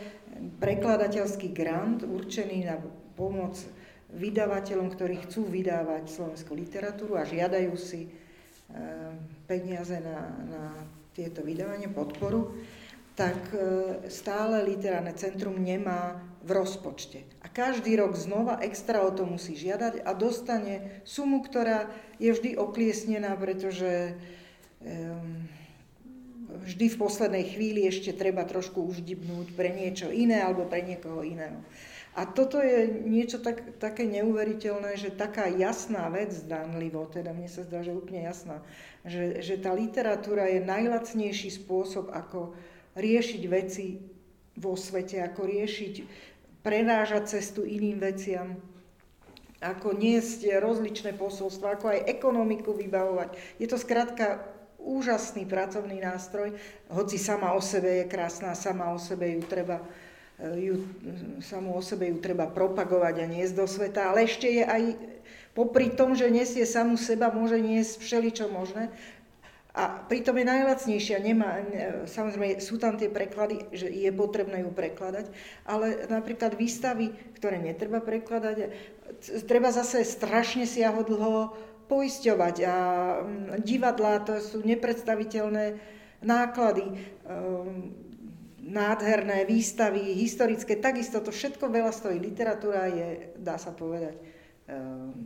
[SPEAKER 4] prekladateľský grant určený na pomoc vydavateľom, ktorí chcú vydávať slovenskú literatúru a žiadajú si uh, peniaze na, na tieto vydávanie, podporu, tak e, stále literárne centrum nemá v rozpočte. Každý rok znova extra o to musí žiadať a dostane sumu, ktorá je vždy okliesnená, pretože vždy v poslednej chvíli ešte treba trošku uždibnúť pre niečo iné alebo pre niekoho iného. A toto je niečo tak, také neuveriteľné, že taká jasná vec zdanlivo, teda mne sa zdá, že úplne jasná, že, že tá literatúra je najlacnejší spôsob, ako riešiť veci vo svete, ako riešiť, prenážať cestu iným veciam, ako niesť rozličné posolstva, ako aj ekonomiku vybavovať. Je to skrátka úžasný pracovný nástroj, hoci sama o sebe je krásna, sama o sebe ju treba ju, samú o sebe ju treba propagovať a niesť do sveta, ale ešte je aj popri tom, že nesie samú seba, môže niesť všeličo možné, a pritom je najlacnejšia, nemá, samozrejme sú tam tie preklady, že je potrebné ju prekladať, ale napríklad výstavy, ktoré netreba prekladať, treba zase strašne dlho poisťovať a mm, divadlá, to sú nepredstaviteľné náklady, ehm, nádherné výstavy, historické, takisto to všetko veľa stojí. Literatúra je, dá sa povedať,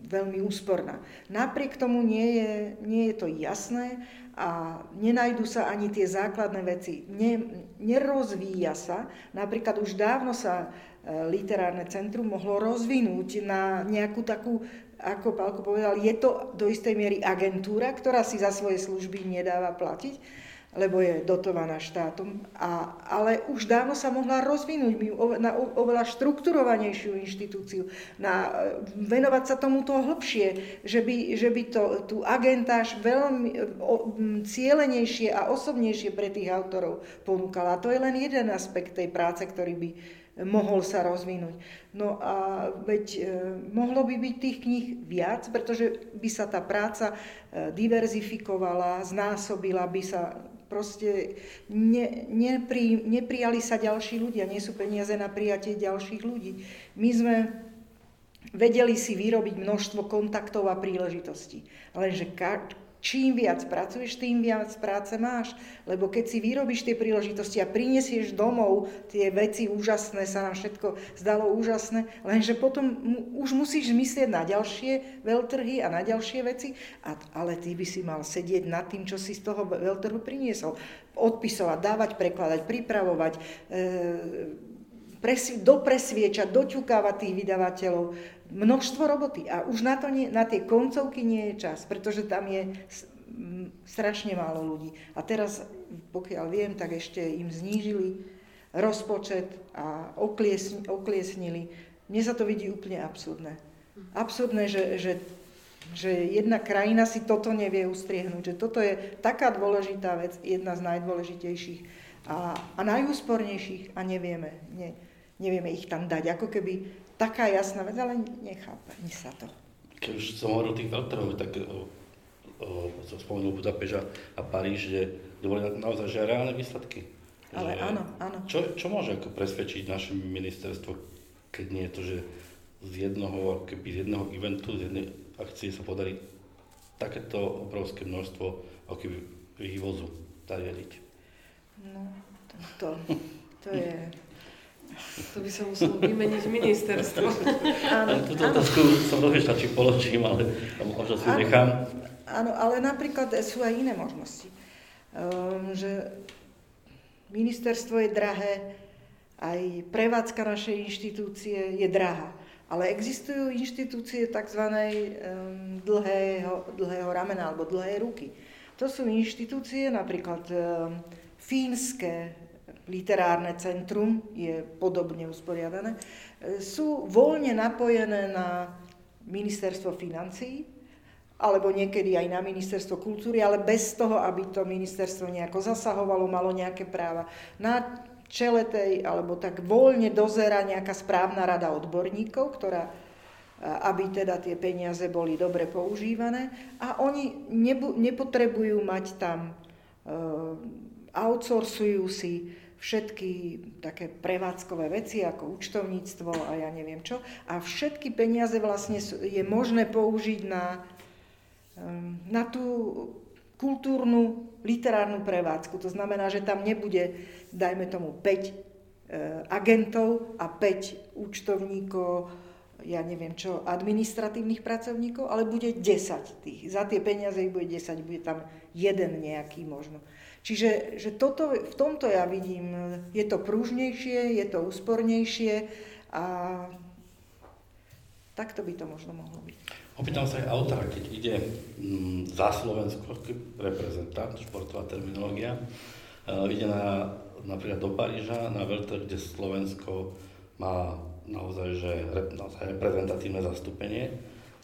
[SPEAKER 4] veľmi úsporná. Napriek tomu nie je, nie je to jasné a nenajdu sa ani tie základné veci. Ne, nerozvíja sa, napríklad už dávno sa e, literárne centrum mohlo rozvinúť na nejakú takú, ako Pálko povedal, je to do istej miery agentúra, ktorá si za svoje služby nedáva platiť, lebo je dotovaná štátom, a, ale už dávno sa mohla rozvinúť na oveľa štrukturovanejšiu inštitúciu, na, venovať sa tomuto hlbšie, že by, že by to, tú agentáž veľmi o, cielenejšie a osobnejšie pre tých autorov ponúkala. To je len jeden aspekt tej práce, ktorý by mohol sa rozvinúť. No a veď e, mohlo by byť tých kníh viac, pretože by sa tá práca e, diverzifikovala, znásobila by sa Proste ne, nepri, neprijali sa ďalší ľudia, nie sú peniaze na prijatie ďalších ľudí. My sme vedeli si vyrobiť množstvo kontaktov a príležitostí. Lenže čím viac pracuješ, tým viac práce máš. Lebo keď si vyrobíš tie príležitosti a prinesieš domov tie veci úžasné, sa nám všetko zdalo úžasné, lenže potom už musíš myslieť na ďalšie veľtrhy a na ďalšie veci, a, ale ty by si mal sedieť nad tým, čo si z toho veľtrhu priniesol. Odpisovať, dávať, prekladať, pripravovať, e, presvi- dopresviečať, doťukávať tých vydavateľov, množstvo roboty a už na, to nie, na tie koncovky nie je čas, pretože tam je strašne málo ľudí. A teraz, pokiaľ viem, tak ešte im znížili rozpočet a okliesn, okliesnili. Mne sa to vidí úplne absurdné. Absurdné, že, že, že jedna krajina si toto nevie ustriehnúť, že toto je taká dôležitá vec, jedna z najdôležitejších a, a najúspornejších a nevieme, ne, nevieme ich tam dať. Ako keby taká jasná vec, ale nechápe ni sa to.
[SPEAKER 1] Keď už som hovoril o tých veľtrhoch, tak o, o, som spomenul Budapešť a Paríž, že boli naozaj že reálne výsledky.
[SPEAKER 4] Ale že, áno, áno.
[SPEAKER 1] Čo, čo môže ako presvedčiť naše ministerstvo, keď nie je to, že z jednoho, keby z jedného eventu, z jednej akcie sa podarí takéto obrovské množstvo ako keby vývozu zariadiť?
[SPEAKER 4] No, to, to je [LAUGHS]
[SPEAKER 2] To by sa muselo vymeniť ministerstvo.
[SPEAKER 1] Áno, túto otázku som rozmýšľal, či položím, ale možno si nechám.
[SPEAKER 4] Áno, ale napríklad sú aj iné možnosti. Um, že ministerstvo je drahé, aj prevádzka našej inštitúcie je drahá. Ale existujú inštitúcie tzv. Um, dlhého, dlhého ramena alebo dlhé ruky. To sú inštitúcie, napríklad um, fínske literárne centrum je podobne usporiadané, sú voľne napojené na ministerstvo financií, alebo niekedy aj na ministerstvo kultúry, ale bez toho, aby to ministerstvo nejako zasahovalo, malo nejaké práva. Na čele tej, alebo tak voľne dozera nejaká správna rada odborníkov, ktorá aby teda tie peniaze boli dobre používané a oni nebu, nepotrebujú mať tam, e, outsourcujú si všetky také prevádzkové veci ako účtovníctvo a ja neviem čo. A všetky peniaze vlastne je možné použiť na, ehm, na tú kultúrnu, literárnu prevádzku. To znamená, že tam nebude, dajme tomu, 5 e, agentov a 5 účtovníkov, ja neviem čo, administratívnych pracovníkov, ale bude 10 tých. Za tie peniaze ich bude 10, bude tam jeden nejaký možno. Čiže že toto, v tomto ja vidím, je to pružnejšie, je to úspornejšie a takto by to možno mohlo byť.
[SPEAKER 1] Opýtam sa aj autora, keď ide mm, za Slovensko, reprezentant, športová terminológia, uh, ide na, napríklad do Paríža, na Velter, kde Slovensko má naozaj, že, naozaj reprezentatívne zastúpenie.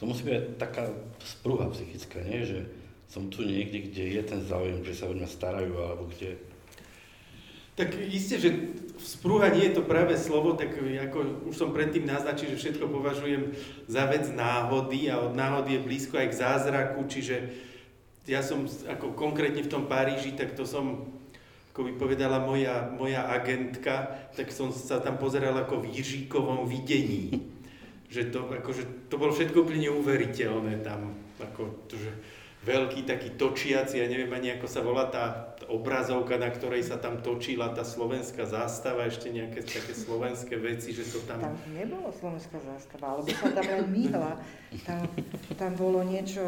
[SPEAKER 1] To musí byť taká sprúha psychická, nie? že som tu niekde, kde je ten záujem, že sa o mňa starajú, alebo kde...
[SPEAKER 3] Tak isté, že sprúha nie je to práve slovo, tak ako už som predtým naznačil, že všetko považujem za vec náhody a od náhody je blízko aj k zázraku, čiže ja som ako konkrétne v tom Paríži, tak to som, ako by povedala moja, moja agentka, tak som sa tam pozeral ako v Jiříkovom videní. Že to, akože, to bolo všetko úplne neuveriteľné tam. Ako, to, že, veľký taký točiaci, ja neviem ani ako sa volá tá obrazovka, na ktorej sa tam točila tá slovenská zástava, ešte nejaké také slovenské veci, že to tam...
[SPEAKER 4] Tam nebolo slovenská zástava, alebo sa tam len myhla. Tam, tam bolo niečo,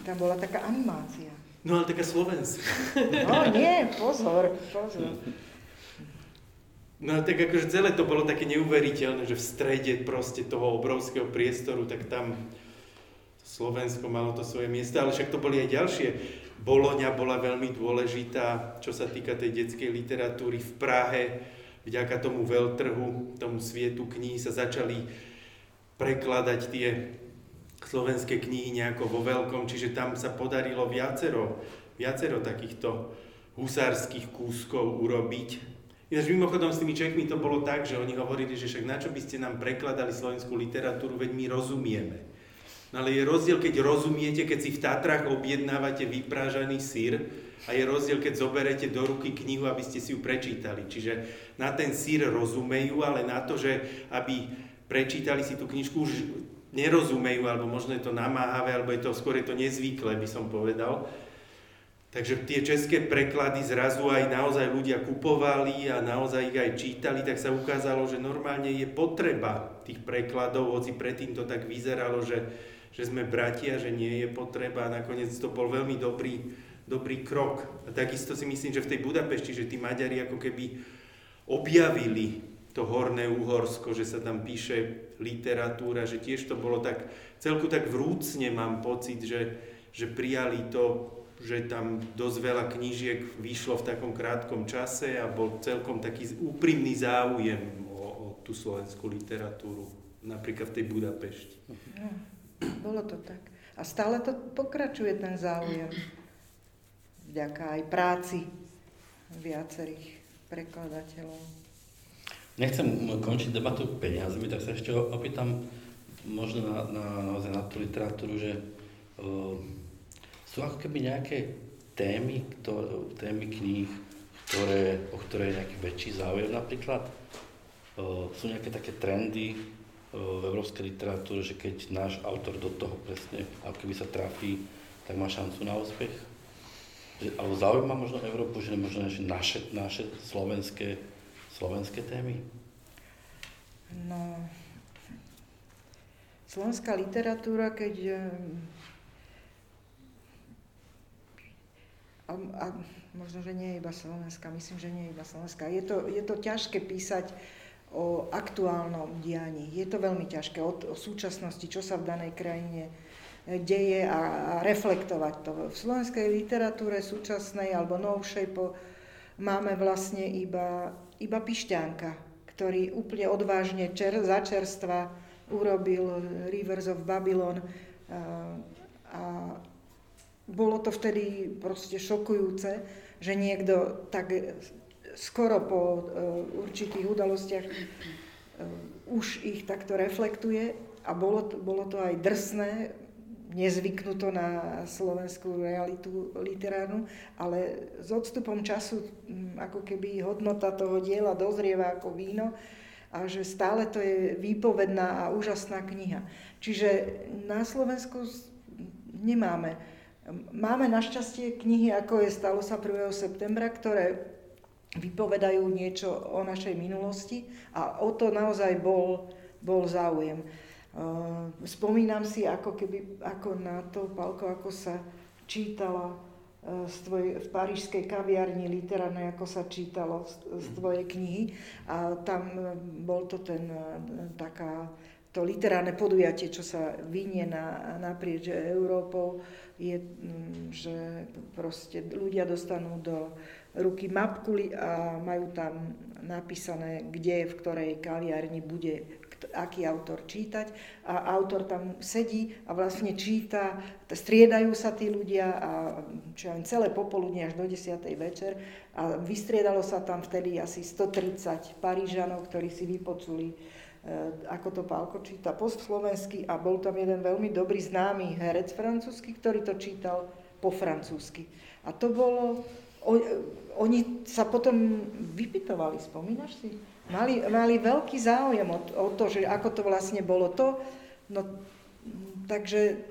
[SPEAKER 4] tam bola taká animácia.
[SPEAKER 3] No ale taká slovenská.
[SPEAKER 4] No nie, pozor, pozor.
[SPEAKER 3] No tak akože celé to bolo také neuveriteľné, že v strede proste toho obrovského priestoru, tak tam Slovensko malo to svoje miesto, ale však to boli aj ďalšie. Boloňa bola veľmi dôležitá, čo sa týka tej detskej literatúry v Prahe. Vďaka tomu veľtrhu, tomu svietu kníh sa začali prekladať tie slovenské knihy nejako vo veľkom, čiže tam sa podarilo viacero, viacero takýchto husárskych kúskov urobiť. Ináč mimochodom s tými Čechmi to bolo tak, že oni hovorili, že však na čo by ste nám prekladali slovenskú literatúru, veď my rozumieme. No ale je rozdiel, keď rozumiete, keď si v Tatrach objednávate vyprážaný sír a je rozdiel, keď zoberete do ruky knihu, aby ste si ju prečítali. Čiže na ten sír rozumejú, ale na to, že aby prečítali si tú knižku, už nerozumejú, alebo možno je to namáhavé, alebo je to skôr je to nezvyklé, by som povedal. Takže tie české preklady zrazu aj naozaj ľudia kupovali a naozaj ich aj čítali, tak sa ukázalo, že normálne je potreba tých prekladov, hoci predtým to tak vyzeralo, že že sme bratia, že nie je potreba a nakoniec to bol veľmi dobrý, dobrý krok. A takisto si myslím, že v tej Budapešti, že tí Maďari ako keby objavili to Horné Uhorsko, že sa tam píše literatúra, že tiež to bolo tak, celku tak vrúcne mám pocit, že, že prijali to, že tam dosť veľa knížiek vyšlo v takom krátkom čase a bol celkom taký úprimný záujem o, o tú slovenskú literatúru, napríklad v tej Budapešti.
[SPEAKER 4] Bolo to tak. A stále to pokračuje ten záujem. Vďaka aj práci viacerých prekladateľov.
[SPEAKER 1] Nechcem končiť debatu peniazmi, tak sa ešte opýtam možno na, na, naozaj na tú literatúru, že uh, sú ako keby nejaké témy, ktoré, témy kníh, ktoré, o ktoré je nejaký väčší záujem napríklad? Uh, sú nejaké také trendy, v európskej literatúre, že keď náš autor do toho presne, ako keby sa trafí, tak má šancu na úspech? Alebo zaujíma možno Európu, že možno naše, naše slovenské, slovenské témy?
[SPEAKER 4] No, slovenská literatúra, keď... A, a možno, že nie je iba slovenská, myslím, že nie je iba slovenská. Je to, je to ťažké písať o aktuálnom dianí. Je to veľmi ťažké, o, o súčasnosti, čo sa v danej krajine e, deje a, a reflektovať to. V slovenskej literatúre súčasnej alebo novšej po, máme vlastne iba, iba Pišťanka, ktorý úplne odvážne čer, začerstva urobil Rivers of Babylon a, a bolo to vtedy proste šokujúce, že niekto tak skoro po uh, určitých udalostiach uh, už ich takto reflektuje a bolo to, bolo to aj drsné, nezvyknuto na slovenskú realitu literárnu, ale s odstupom času ako keby hodnota toho diela dozrieva ako víno a že stále to je výpovedná a úžasná kniha. Čiže na Slovensku nemáme. Máme našťastie knihy, ako je Stalo sa 1. septembra, ktoré vypovedajú niečo o našej minulosti a o to naozaj bol, bol záujem. Spomínam si ako, keby, ako na to, Palko, ako sa čítala z tvoj, v parížskej kaviarni literárnej, ako sa čítalo z, z tvojej knihy. A tam bol to ten taká, to literárne podujatie, čo sa vynie na, naprieč Európou, je, že proste ľudia dostanú do ruky mapku a majú tam napísané, kde, v ktorej kaviarni bude aký autor čítať a autor tam sedí a vlastne číta, striedajú sa tí ľudia a čo ja celé popoludne až do 10. večer a vystriedalo sa tam vtedy asi 130 Parížanov, ktorí si vypočuli, e, ako to Pálko číta po slovensky a bol tam jeden veľmi dobrý známy herec francúzsky, ktorý to čítal po francúzsky. A to bolo o, oni sa potom vypitovali, spomínaš si? Mali, mali veľký záujem o, o to, že ako to vlastne bolo to. No, takže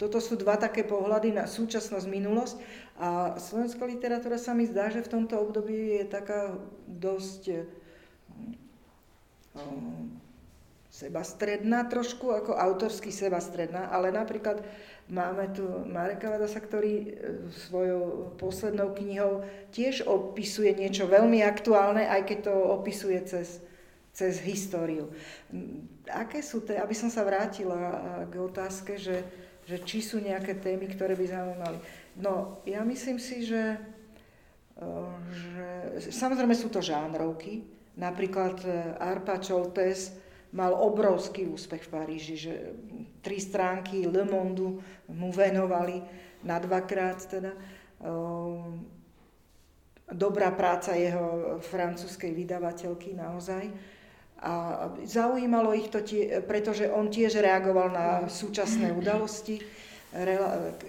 [SPEAKER 4] toto sú dva také pohľady na súčasnosť, minulosť. A slovenská literatúra sa mi zdá, že v tomto období je taká dosť um, sebastredná trošku, ako autorsky sebastredná, ale napríklad Máme tu Mareka Vadasa, ktorý e, svojou poslednou knihou tiež opisuje niečo veľmi aktuálne, aj keď to opisuje cez, cez históriu. Aké sú tie, aby som sa vrátila k otázke, že, že či sú nejaké témy, ktoré by zaujímali. No, ja myslím si, že, e, že samozrejme sú to žánrovky, napríklad e, Arpa Čoltes, mal obrovský úspech v Paríži, že tri stránky Le Monde mu venovali na dvakrát teda. Ehm, dobrá práca jeho francúzskej vydavateľky naozaj. A zaujímalo ich to, tie, pretože on tiež reagoval na súčasné udalosti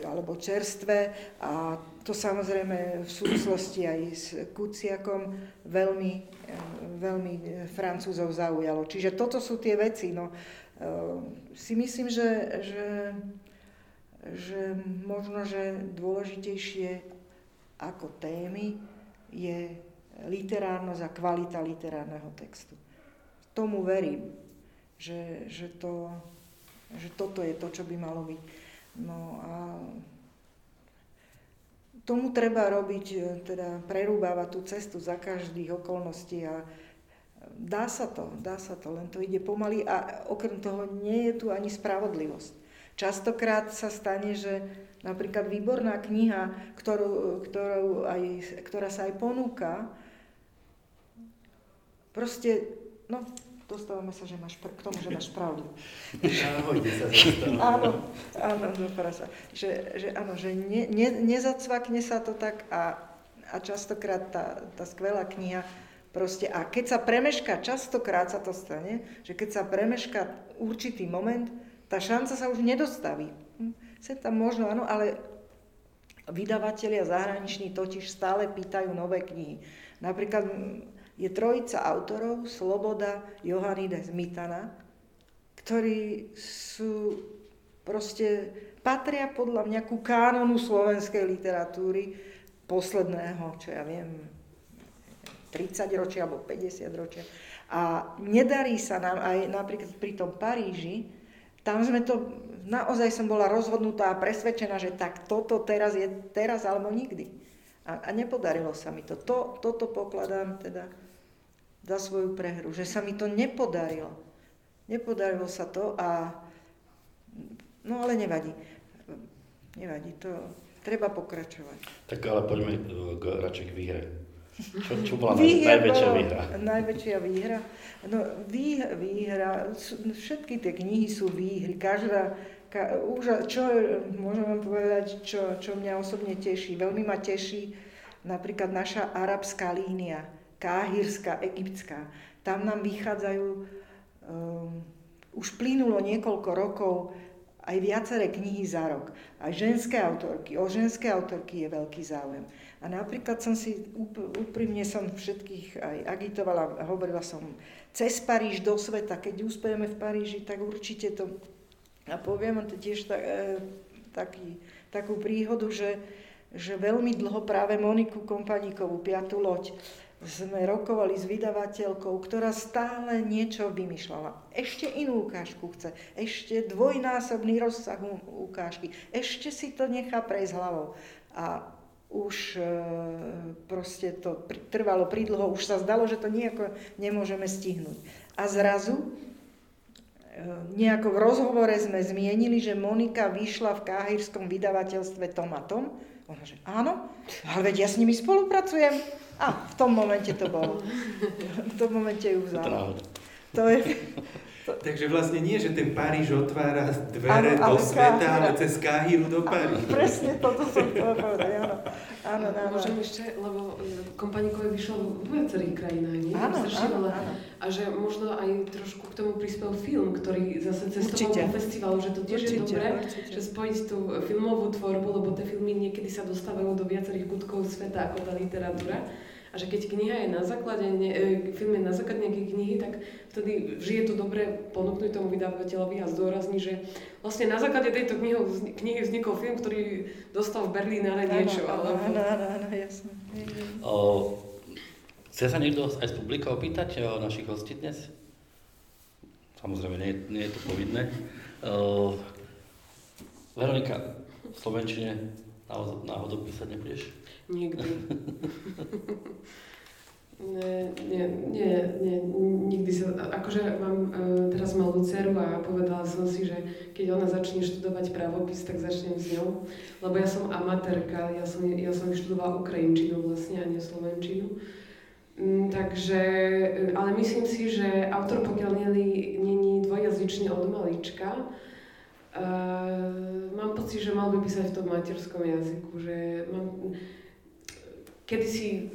[SPEAKER 4] alebo čerstvé a to samozrejme v súvislosti aj s Kuciakom veľmi, veľmi Francúzov zaujalo. Čiže toto sú tie veci. No, ehm, si myslím, že, že, že možno, že dôležitejšie ako témy je literárnosť a kvalita literárneho textu. Tomu verím, že, že, to, že toto je to, čo by malo byť. No a tomu treba robiť, e, teda prerúbávať tú cestu za každých okolností a dá sa to, dá sa to, len to ide pomaly a okrem toho nie je tu ani spravodlivosť. Častokrát sa stane, že napríklad výborná kniha, ktorú, ktorú aj, ktorá sa aj ponúka, proste, no, dostávame sa, že máš, k tomu, že máš pravdu. [LAUGHS] [LAUGHS] áno, áno, dopadá sa. Že, že áno, že ne, ne, nezacvakne sa to tak a, a častokrát tá, tá skvelá kniha proste, a keď sa premeška, častokrát sa to stane, že keď sa premeška určitý moment, tá šanca sa už nedostaví. Hm, Sem tam možno, áno, ale vydavatelia zahraniční totiž stále pýtajú nové knihy. Napríklad je trojica autorov, Sloboda, Johannide Zmitana, ktorí sú proste, patria podľa mňa ku kánonu slovenskej literatúry posledného, čo ja viem, 30 ročia alebo 50 ročia. A nedarí sa nám aj napríklad pri tom Paríži, tam sme to, naozaj som bola rozhodnutá a presvedčená, že tak toto teraz je teraz alebo nikdy. A, a nepodarilo sa mi to. to. Toto pokladám teda za svoju prehru, že sa mi to nepodarilo. Nepodarilo sa to a no ale nevadí. Nevadí, to treba pokračovať.
[SPEAKER 1] Tak ale poďme k, radšej k výhre. Čo, čo bola výhra najväčšia bola, výhra?
[SPEAKER 4] Najväčšia výhra? No vý, výhra, všetky tie knihy sú výhry, každá, ka, už, čo môžem vám povedať, čo, čo mňa osobne teší, veľmi ma teší napríklad naša arabská línia, káhirská, egyptská. Tam nám vychádzajú, um, už plynulo niekoľko rokov aj viaceré knihy za rok. Aj ženské autorky. O ženské autorky je veľký záujem. A napríklad som si, úprimne som všetkých aj agitovala, hovorila som, cez Paríž do sveta, keď uspejeme v Paríži, tak určite to... A poviem to tiež tak, e, taký, takú príhodu, že, že veľmi dlho práve Moniku Kompaníkovú, Piatú loď, sme rokovali s vydavateľkou, ktorá stále niečo vymýšľala. Ešte inú ukážku chce, ešte dvojnásobný rozsah ukážky, ešte si to nechá prejsť hlavou. A už e, proste to trvalo pridlho, už sa zdalo, že to nejako nemôžeme stihnúť. A zrazu e, nejako v rozhovore sme zmienili, že Monika vyšla v káhirskom vydavateľstve Tomatom. Ona, že áno, ale veď ja s nimi spolupracujem. A v tom momente to bolo. V tom momente ju vzal. To je...
[SPEAKER 3] To... Takže vlastne nie, že ten Paríž otvára dvere ano, do sveta, Káhira. ale cez Káhiru do Paríža.
[SPEAKER 4] Presne toto som chcela povedať, áno.
[SPEAKER 2] Áno, áno. Môžem ešte, lebo e, kompaníkové vyšlo v viacerých krajinách, nie?
[SPEAKER 4] Áno, áno, áno.
[SPEAKER 2] A že možno aj trošku k tomu prispel film, ktorý zase cestoval po festivalu, že to tiež určite, je dobré, určite. že spojiť tú filmovú tvorbu, lebo tie filmy niekedy sa dostávajú do viacerých kútkov sveta ako tá literatúra. A že keď kniha je na základe, ne, e, film je na základe nejakej knihy, tak vtedy vždy je to dobré ponúknuť tomu vydavateľovi a zdôrazniť, že vlastne na základe tejto knihy, knihy vznikol film, ktorý dostal v Berlíne niečo.
[SPEAKER 4] Áno, áno, áno, áno, jasné.
[SPEAKER 1] O, chce sa niekto aj z publika opýtať o našich hostí dnes? Samozrejme, nie, nie je to povinné. O, Veronika, v Slovenčine náhodou písať nebudeš?
[SPEAKER 2] Nikdy. [LAUGHS] Nie, nie, nie, nie, nikdy sa, akože mám uh, teraz malú dceru a povedala som si, že keď ona začne študovať právopis, tak začnem s ňou, lebo ja som amatérka, ja som, ja som študovala ukrajinčinu vlastne a nie slovenčinu. Mm, takže, e, ale myslím si, že autor, pokiaľ není dvojjazyčný od malička, uh, mám pocit, že mal by písať v tom materskom jazyku, že mám, kedysi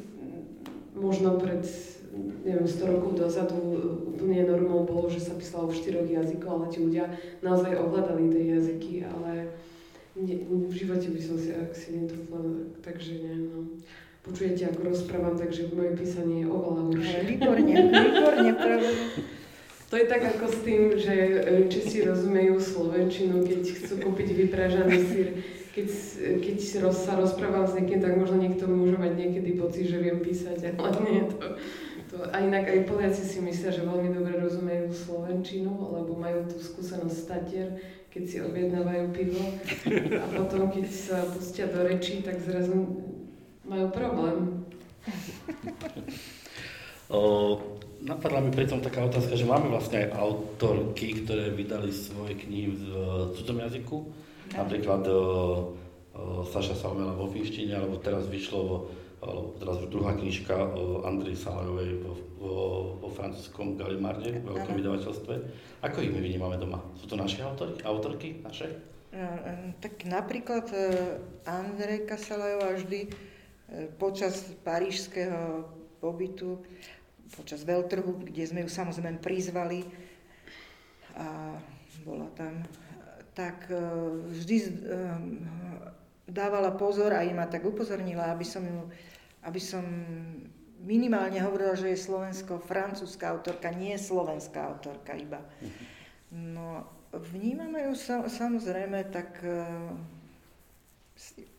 [SPEAKER 2] možno pred neviem, 100 rokov dozadu úplne normou bolo, že sa písalo v štyroch jazykoch, ale ti ľudia naozaj ovládali tie jazyky, ale ne, v živote by som si si netrúfla, takže nie, no. Počujete, ako rozprávam, takže moje písanie je oveľa horšie.
[SPEAKER 4] Výborne, výborne, pravda. [LAUGHS]
[SPEAKER 2] To je tak ako s tým, že e, Česi rozumejú slovenčinu, keď chcú kúpiť vypražaný sír keď, keď roz, sa rozprávam s niekým, tak možno niekto môže mať niekedy pocit, že viem písať, ale [LAUGHS] nie to, to. A inak aj Poliaci si myslia, že veľmi dobre rozumejú Slovenčinu, alebo majú tú skúsenosť statier, keď si objednávajú pivo a potom, keď sa pustia do rečí, tak zrazu majú problém.
[SPEAKER 1] Napadla mi pritom taká otázka, že máme vlastne aj autorky, ktoré vydali svoje knihy v cudzom jazyku Napríklad uh, uh, Saša Salmela vo finštine, alebo teraz vyšlo, alebo teraz druhá knižka o Andrej Salajovej vo, vo, vo francúzskom Galimarde, v veľkom vydavateľstve. Ako ich my vnímame doma? Sú to naše autorky, autorky naše?
[SPEAKER 4] Tak napríklad Andrejka Salajová vždy počas parížského pobytu, počas veľtrhu, kde sme ju samozrejme prizvali a bola tam tak e, vždy e, dávala pozor a im ma tak upozornila, aby som, ju, aby som minimálne hovorila, že je slovensko-francúzska autorka, nie slovenská autorka iba. No, vnímame ju sa, samozrejme, tak e,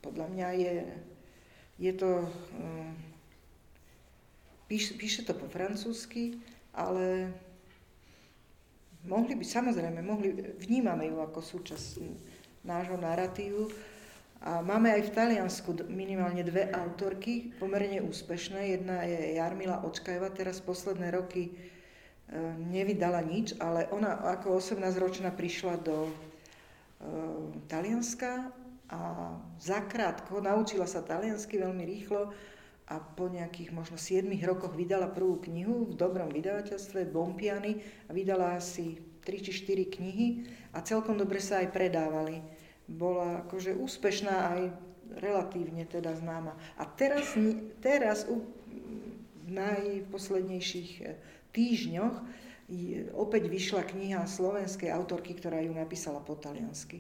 [SPEAKER 4] podľa mňa je, je to, píše, píše to po francúzsky, ale mohli by, samozrejme, mohli, vnímame ju ako súčasť nášho narratívu. A máme aj v Taliansku minimálne dve autorky, pomerne úspešné. Jedna je Jarmila Očkajeva, teraz posledné roky e, nevydala nič, ale ona ako 18-ročná prišla do e, Talianska a zakrátko naučila sa taliansky veľmi rýchlo a po nejakých možno 7 rokoch vydala prvú knihu v dobrom vydavateľstve Bompiany a vydala asi 3 či 4 knihy a celkom dobre sa aj predávali. Bola akože úspešná aj relatívne teda známa. A teraz, teraz v najposlednejších eh, týždňoch opäť vyšla kniha slovenskej autorky, ktorá ju napísala po taliansky.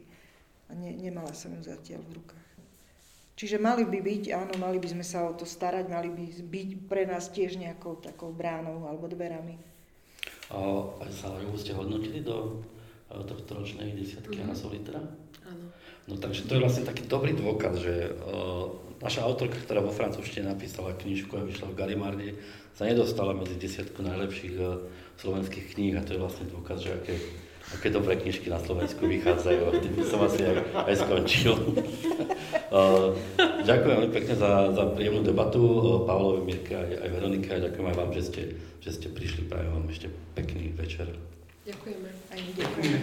[SPEAKER 4] A ne, nemala som ju zatiaľ v rukách. Čiže mali by byť, áno, mali by sme sa o to starať, mali by byť pre nás tiež nejakou takou bránou alebo dverami.
[SPEAKER 1] A aj Salajovu ste hodnotili do tohto ročnej desiatky mm-hmm. Anna Solitera?
[SPEAKER 2] Áno.
[SPEAKER 1] No takže to je vlastne taký dobrý dôkaz, že uh, naša autorka, ktorá vo francúzštine napísala knižku a vyšla v Galimarde, sa nedostala medzi desiatku najlepších uh, slovenských kníh a to je vlastne dôkaz, že aké aké dobré knižky na Slovensku vychádzajú. Tým som asi aj, aj skončil. uh, [LAUGHS] ďakujem veľmi pekne za, za príjemnú debatu. Pavlovi, Mirke aj, aj Veronike. A ďakujem aj vám, že ste, že ste prišli. Prajem vám ešte pekný večer.
[SPEAKER 2] Ďakujeme.
[SPEAKER 4] Aj ďakujeme.